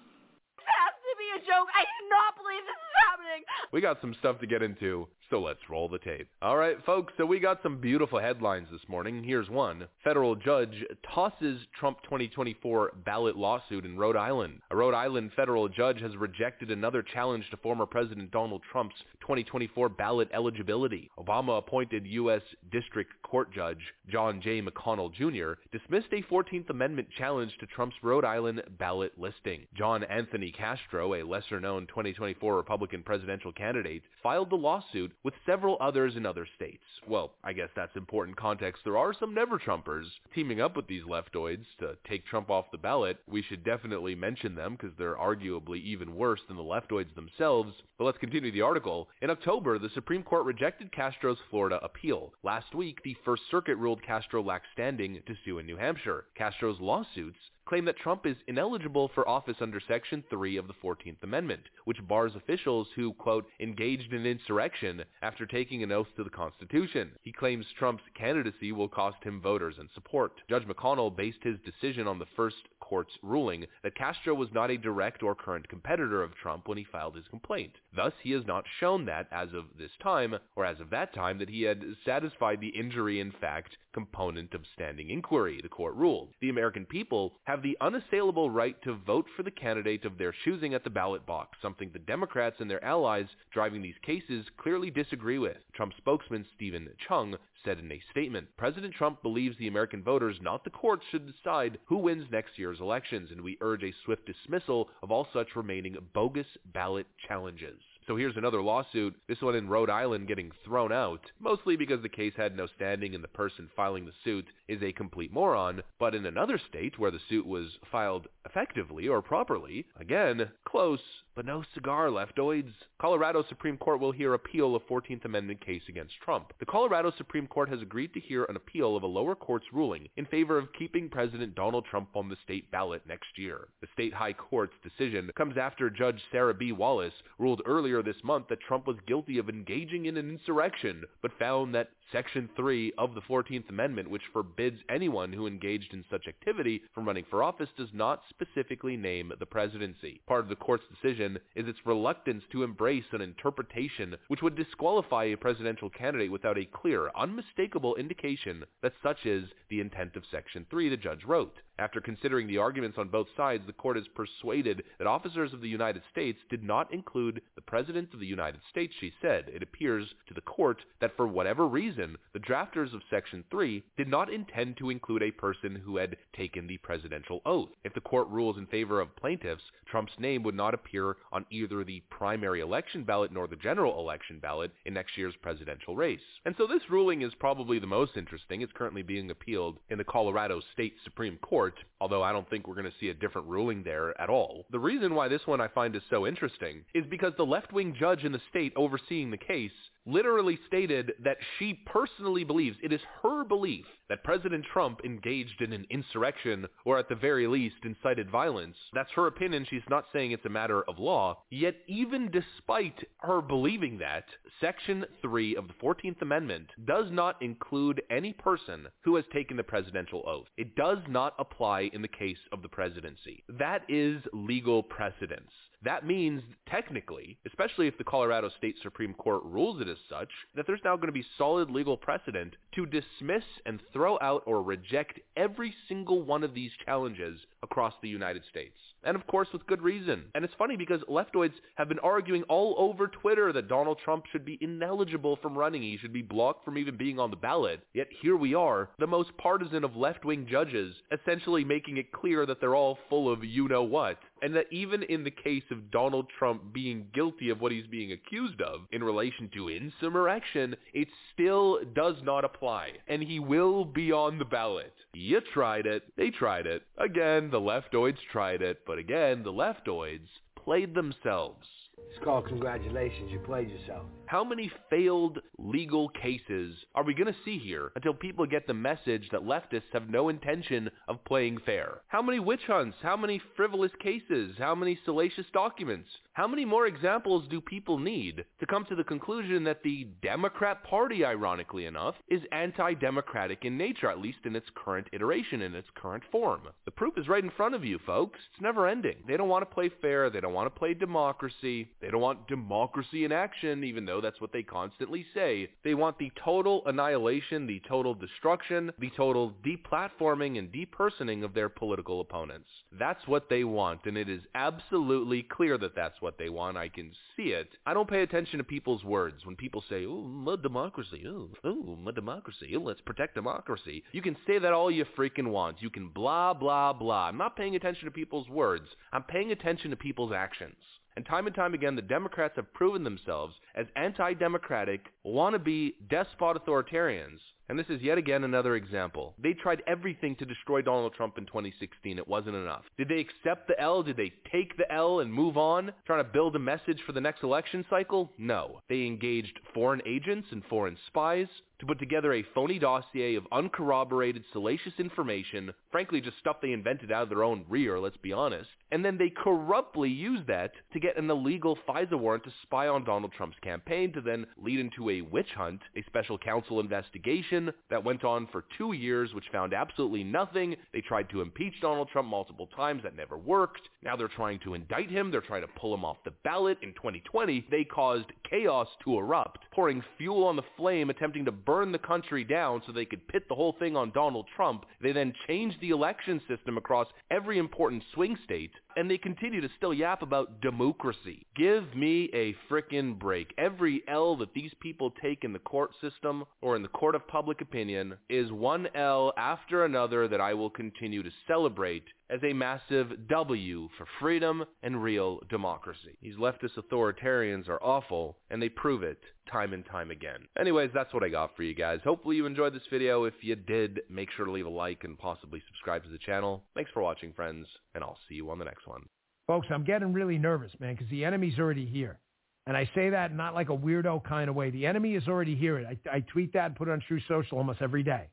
This has to be a joke. I do not believe this is happening. We got some stuff to get into, so let's roll the tape. All right, folks, so we got some beautiful headlines this morning. Here's one. Federal judge tosses Trump 2024 ballot lawsuit in Rhode Island. A Rhode Island federal judge has rejected another challenge to former President Donald Trump's 2024 ballot eligibility. Obama-appointed U.S. District Court Judge John J. McConnell Jr. dismissed a 14th Amendment challenge to Trump's Rhode Island ballot listing. John Anthony Castro, a lesser-known 2024 Republican presidential candidate, filed the lawsuit with several others in other states. Well, I guess that's important context. There are some never-Trumpers teaming up with these leftoids to take Trump off the ballot. We should definitely mention them because they're arguably even worse than the leftoids themselves. But let's continue the article. In October, the Supreme Court rejected Castro's Florida appeal. Last week, the First Circuit ruled Castro lacks standing to sue in New Hampshire. Castro's lawsuits claim that Trump is ineligible for office under Section 3 of the 14th Amendment, which bars officials who, quote, engaged in insurrection after taking an oath to the Constitution. He claims Trump's candidacy will cost him voters and support. Judge McConnell based his decision on the first court's ruling that Castro was not a direct or current competitor of Trump when he filed his complaint. Thus, he has not shown that, as of this time, or as of that time, that he had satisfied the injury in fact component of standing inquiry, the court ruled. The American people have the unassailable right to vote for the candidate of their choosing at the ballot box, something the Democrats and their allies driving these cases clearly disagree with. Trump spokesman Steven Cheung said in a statement, President Trump believes the American voters, not the courts, should decide who wins next year's elections, and we urge a swift dismissal of all such remaining bogus ballot challenges. So here's another lawsuit, this one in Rhode Island getting thrown out, mostly because the case had no standing and the person filing the suit is a complete moron, but in another state where the suit was filed effectively or properly, again, close, But no cigar, leftoids. Colorado Supreme Court will hear appeal of 14th Amendment case against Trump. The Colorado Supreme Court has agreed to hear an appeal of a lower court's ruling in favor of keeping President Donald Trump on the state ballot next year. The state high court's decision comes after Judge Sarah B. Wallace ruled earlier this month that Trump was guilty of engaging in an insurrection, but found that Section 3 of the 14th Amendment, which forbids anyone who engaged in such activity from running for office, does not specifically name the presidency. Part of the court's decision is its reluctance to embrace an interpretation which would disqualify a presidential candidate without a clear, unmistakable indication that such is the intent of Section 3, the judge wrote. After considering the arguments on both sides, the court is persuaded that officers of the United States did not include the President of the United States, she said. It appears to the court that for whatever reason, the drafters of Section 3 did not intend to include a person who had taken the presidential oath. If the court rules in favor of plaintiffs, Trump's name would not appear on either the primary election ballot nor the general election ballot in next year's presidential race. And so this ruling is probably the most interesting. It's currently being appealed in the Colorado State Supreme Court, although I don't think we're going to see a different ruling there at all. The reason why this one I find is so interesting is because the left-wing judge in the state overseeing the case literally stated that she personally believes, it is her belief, that President Trump engaged in an insurrection or at the very least incited violence. That's her opinion. She's not saying it's a matter of law. Yet even despite her believing that, Section 3 of the 14th Amendment does not include any person who has taken the presidential oath. It does not apply in the case of the presidency. That is legal precedence. That means, technically, especially if the Colorado State Supreme Court rules it as such, that there's now going to be solid legal precedent to dismiss and throw out or reject every single one of these challenges across the United States. And of course with good reason. And it's funny because leftoids have been arguing all over Twitter that Donald Trump should be ineligible from running. He should be blocked from even being on the ballot. Yet here we are, the most partisan of left-wing judges, essentially making it clear that they're all full of you-know-what. And that even in the case of Donald Trump being guilty of what he's being accused of in relation to insurrection, it still does not apply. And he will be on the ballot. You tried it. They tried it. Again, the leftoids tried it. But again, the leftoids played themselves. It's called congratulations. You played yourself. How many failed legal cases are we going to see here until people get the message that leftists have no intention of playing fair? How many witch hunts? How many frivolous cases? How many salacious documents? How many more examples do people need to come to the conclusion that the Democrat Party, ironically enough, is anti-democratic in nature, at least in its current iteration, in its current form? The proof is right in front of you, folks. It's never ending. They don't want to play fair. They don't want to play democracy. They don't want democracy in action, even though that's what they constantly say. They want the total annihilation, the total destruction, the total deplatforming and depersoning of their political opponents. That's what they want, and it is absolutely clear that that's what they want. I can see it. I don't pay attention to people's words when people say, oh, my democracy, oh, oh, my democracy, oh, let's protect democracy. You can say that all you freaking want. You can blah, blah, blah. I'm not paying attention to people's words. I'm paying attention to people's actions. And time and time again, the Democrats have proven themselves as anti-democratic, wannabe despot authoritarians. And this is yet again another example. They tried everything to destroy Donald Trump in 2016. It wasn't enough. Did they accept the L? Did they take the L and move on? Trying to build a message for the next election cycle? No. They engaged foreign agents and foreign spies to put together a phony dossier of uncorroborated, salacious information, frankly just stuff they invented out of their own rear, let's be honest, and then they corruptly used that to get an illegal FISA warrant to spy on Donald Trump's campaign to then lead into a witch hunt, a special counsel investigation that went on for two years, which found absolutely nothing. They tried to impeach Donald Trump multiple times. That never worked. Now they're trying to indict him. They're trying to pull him off the ballot. In 2020, they caused chaos to erupt, pouring fuel on the flame, attempting to burn the country down so they could pit the whole thing on Donald Trump. They then changed the election system across every important swing state, and they continue to still yap about democracy. Give me a frickin' break. Every L that these people take in the court system or in the court of public opinion is one L after another that I will continue to celebrate as a massive W for freedom and real democracy. These leftist authoritarians are awful, and they prove it time and time again. Anyways, that's what I got for you guys. Hopefully you enjoyed this video. If you did, make sure to leave a like and possibly subscribe to the channel. Thanks for watching, friends, and I'll see you on the next one. Folks, I'm getting really nervous, man, because the enemy's already here. And I say that not like a weirdo kind of way. The enemy is already here. I, I tweet that and put it on Truth Social almost every day.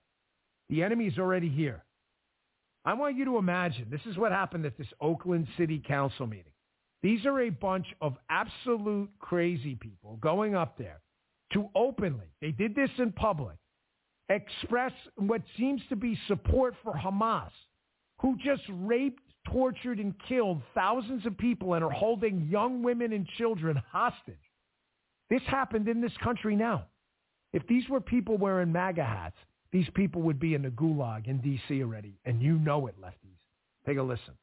The enemy is already here. I want you to imagine this is what happened at this Oakland City Council meeting. These are a bunch of absolute crazy people going up there to openly, they did this in public, express what seems to be support for Hamas, who just raped, tortured, and killed thousands of people and are holding young women and children hostage. This happened in this country now. If these were people wearing MAGA hats, these people would be in the gulag in D.C. already, and you know it, lefties. Take a listen.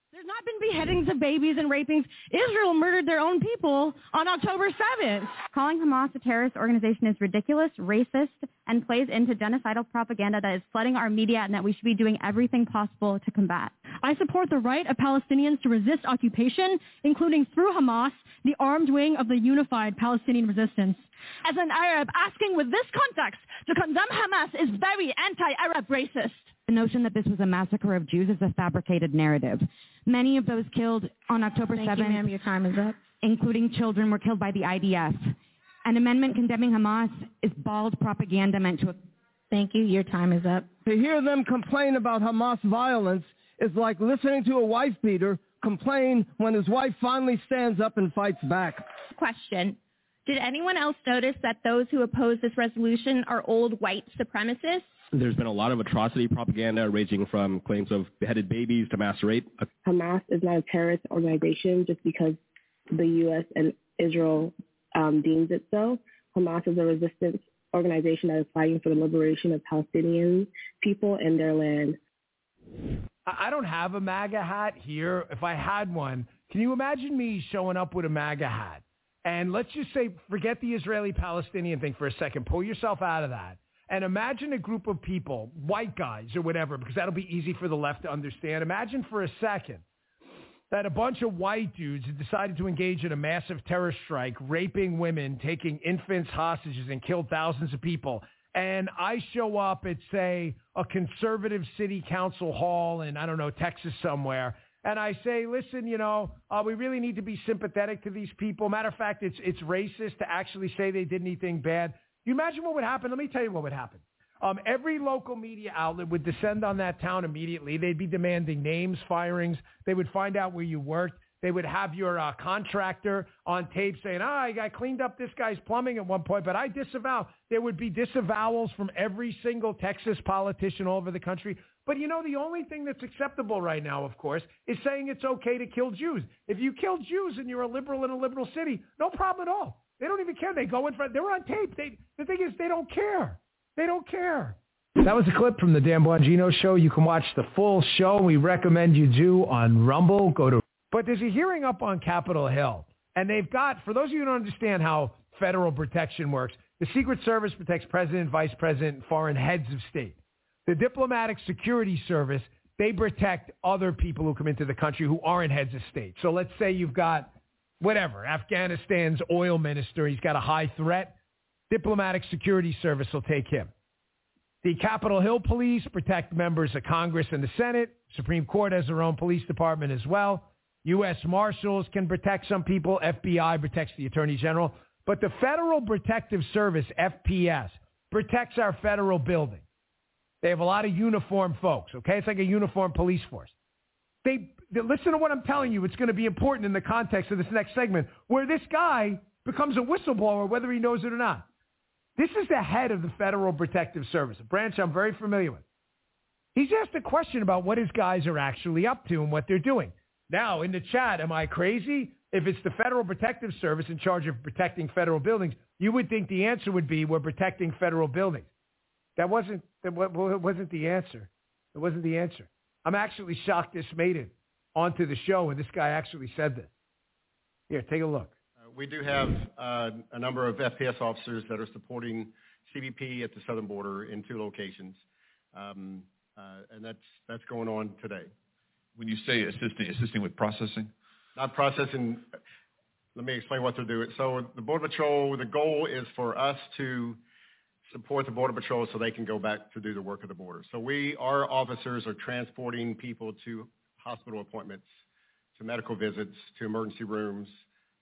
Been beheadings of babies and rapings. Israel murdered their own people on October 7th. Calling Hamas a terrorist organization is ridiculous, racist, and plays into genocidal propaganda that is flooding our media and that we should be doing everything possible to combat. I support the right of Palestinians to resist occupation, including through Hamas, the armed wing of the unified Palestinian resistance. As an Arab, asking with this context to condemn Hamas is very anti-Arab racist. The notion that this was a massacre of Jews is a fabricated narrative. Many of those killed on October Thank 7th, you, ma'am. Your time is up. including children, were killed by the IDF. An amendment condemning Hamas is bald propaganda meant to... Thank you. Your time is up. To hear them complain about Hamas violence is like listening to a wife beater complain when his wife finally stands up and fights back. Question. Did anyone else notice that those who oppose this resolution are old white supremacists? There's been a lot of atrocity propaganda ranging from claims of beheaded babies to mass rape. Hamas is not a terrorist organization just because the U.S. and Israel um, deems it so. Hamas is a resistance organization that is fighting for the liberation of Palestinian people and their land. I I don't have a MAGA hat here. If I had one, can you imagine me showing up with a MAGA hat? And let's just say, forget the Israeli-Palestinian thing for a second. Pull yourself out of that. And imagine a group of people, white guys or whatever, because that'll be easy for the left to understand. Imagine for a second that a bunch of white dudes decided to engage in a massive terror strike, raping women, taking infants hostages, and killed thousands of people. And I show up at, say, a conservative city council hall in, I don't know, Texas somewhere, and I say, listen, you know, uh, we really need to be sympathetic to these people. Matter of fact, it's it's racist to actually say they did anything bad. You imagine what would happen? Let me tell you what would happen. Um, every local media outlet would descend on that town immediately. They'd be demanding names, firings. They would find out where you worked. They would have your uh, contractor on tape saying, ah, I, I cleaned up this guy's plumbing at one point, but I disavow. There would be disavowals from every single Texas politician all over the country. But you know, the only thing that's acceptable right now, of course, is saying it's okay to kill Jews. If you kill Jews and you're a liberal in a liberal city, no problem at all. They don't even care. They go in front. They're on tape. They, the thing is, they don't care. They don't care. That was a clip from the Dan Bongino show. You can watch the full show. We recommend you do on Rumble. Go to. But there's a hearing up on Capitol Hill, and they've got. For those of you who don't understand how federal protection works, the Secret Service protects president, vice president, and foreign heads of state. The Diplomatic Security Service, they protect other people who come into the country who aren't heads of state. So let's say you've got whatever, Afghanistan's oil minister, he's got a high threat. Diplomatic Security Service will take him. The Capitol Hill Police protect members of Congress and the Senate. Supreme Court has their own police department as well. U.S. Marshals can protect some people. FBI protects the Attorney General. But the Federal Protective Service, FPS, protects our federal building. They have a lot of uniformed folks, okay? It's like a uniformed police force. They, they listen to what I'm telling you. It's going to be important in the context of this next segment where this guy becomes a whistleblower whether he knows it or not. This is the head of the Federal Protective Service, a branch I'm very familiar with. He's asked a question about what his guys are actually up to and what they're doing. Now, in the chat, am I crazy? If it's the Federal Protective Service in charge of protecting federal buildings, you would think the answer would be we're protecting federal buildings. That wasn't that wasn't the answer. It wasn't the answer. I'm actually shocked this made it onto the show, and this guy actually said this. Here, take a look. We do have uh, a number of FPS officers that are supporting CBP at the southern border in two locations, um, uh, and that's that's going on today. When you say assisting, assisting with processing? Not processing. Let me explain what they're doing. So the Border Patrol, the goal is for us to support the Border Patrol so they can go back to do the work of the border. So we, our officers are transporting people to hospital appointments to medical visits, to emergency rooms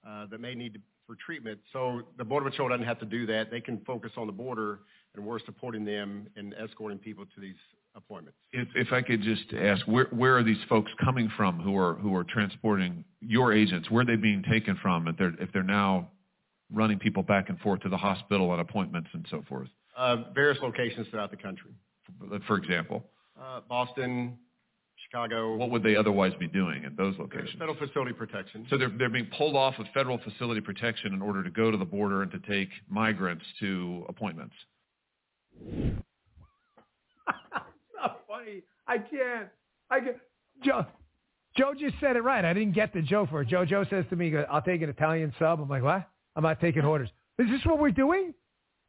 uh, that may need to, for treatment. So the Border Patrol doesn't have to do that. They can focus on the border, and we're supporting them in escorting people to these appointments. If, if I could just ask, where, where are these folks coming from who are who are transporting your agents? Where are they being taken from? If they're if they're now running people back and forth to the hospital and appointments and so forth? Uh, various locations throughout the country. For example, uh, Boston, Chicago. What would they otherwise be doing at those locations? Federal facility protection. So they're they're being pulled off of federal facility protection in order to go to the border and to take migrants to appointments. It's not funny. I can't. I can't. Joe, Joe just said it right. I didn't get the Joe for it. Joe Joe says to me, "I'll take an Italian sub." I'm like, "What? I'm not taking orders." Is this what we're doing?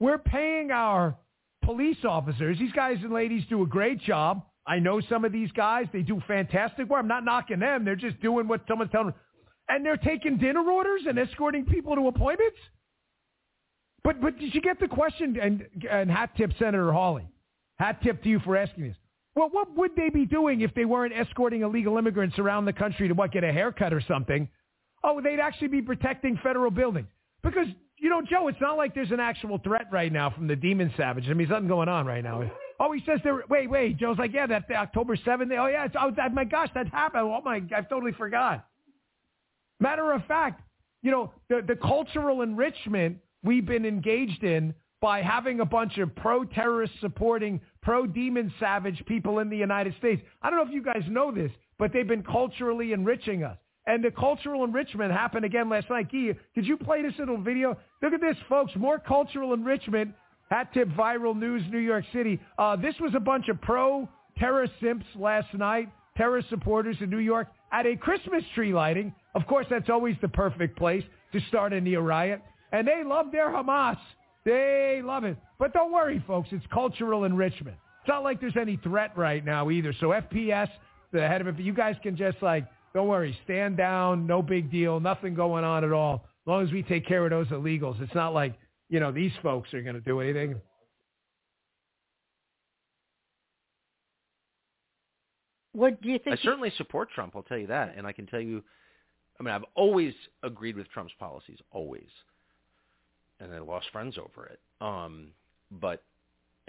We're paying our police officers. These guys and ladies do a great job. I know some of these guys. They do fantastic work. I'm not knocking them. They're just doing what someone's telling them. And they're taking dinner orders and escorting people to appointments? But but did you get the question? And, and hat tip Senator Hawley. Hat tip to you for asking this. Well, what would they be doing if they weren't escorting illegal immigrants around the country to what, get a haircut or something? Oh, they'd actually be protecting federal buildings. Because, you know, Joe, it's not like there's an actual threat right now from the demon savage. I mean, nothing going on right now. Oh, he says there. Wait, wait. Joe's like, yeah, that October 7th. Oh, yeah. It's, oh, that, my gosh, that happened. Oh, my, I've totally forgot. Matter of fact, you know, the, the cultural enrichment we've been engaged in by having a bunch of pro-terrorist supporting, pro-demon savage people in the United States. I don't know if you guys know this, but they've been culturally enriching us. And the cultural enrichment happened again last night. Guy, could you play this little video? Look at this, folks. More cultural enrichment. Hat tip viral news, New York City. Uh, this was a bunch of pro-terror simps last night, terrorist supporters in New York at a Christmas tree lighting. Of course, that's always the perfect place to start a near riot. And they love their Hamas. They love it. But don't worry, folks. It's cultural enrichment. It's not like there's any threat right now either. So FPS, the head of it, you guys can just like, don't worry, stand down, no big deal, nothing going on at all. As long as we take care of those illegals. It's not like, you know, these folks are going to do anything. What do you think? I certainly support Trump. I'll tell you that, and I can tell you. I mean, I've always agreed with Trump's policies, always and I lost friends over it. Um, but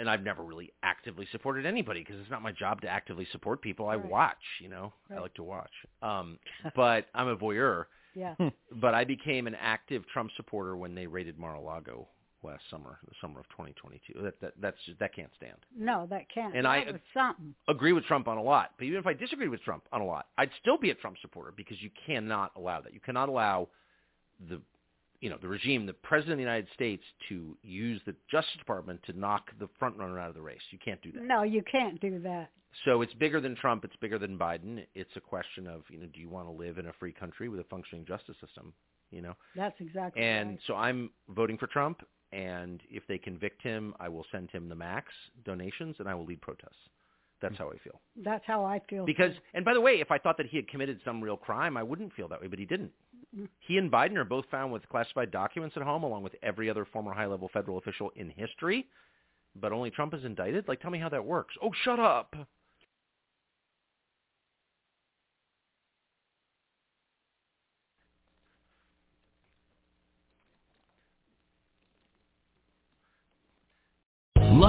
and I've never really actively supported anybody because it's not my job to actively support people. I right. watch, you know, right. I like to watch. Um, but I'm a voyeur. Yeah. but I became an active Trump supporter when they raided Mar-a-Lago last summer, the summer of 2022. That that that's just, that can't stand. No, that can't. And that I something. agree with Trump on a lot. But even if I disagreed with Trump on a lot, I'd still be a Trump supporter because you cannot allow that. You cannot allow the you know, the regime, the president of the United States, to use the Justice Department to knock the front runner out of the race. You can't do that. No, you can't do that. So it's bigger than Trump. It's bigger than Biden. It's a question of, you know, do you want to live in a free country with a functioning justice system? You know. That's exactly. And right. so I'm voting for Trump. And if they convict him, I will send him the max donations, and I will lead protests. That's how I feel. That's how I feel. Because, and by the way, if I thought that he had committed some real crime, I wouldn't feel that way, but he didn't. He and Biden are both found with classified documents at home, along with every other former high-level federal official in history. But only Trump is indicted. Like, tell me how that works. Oh, shut up.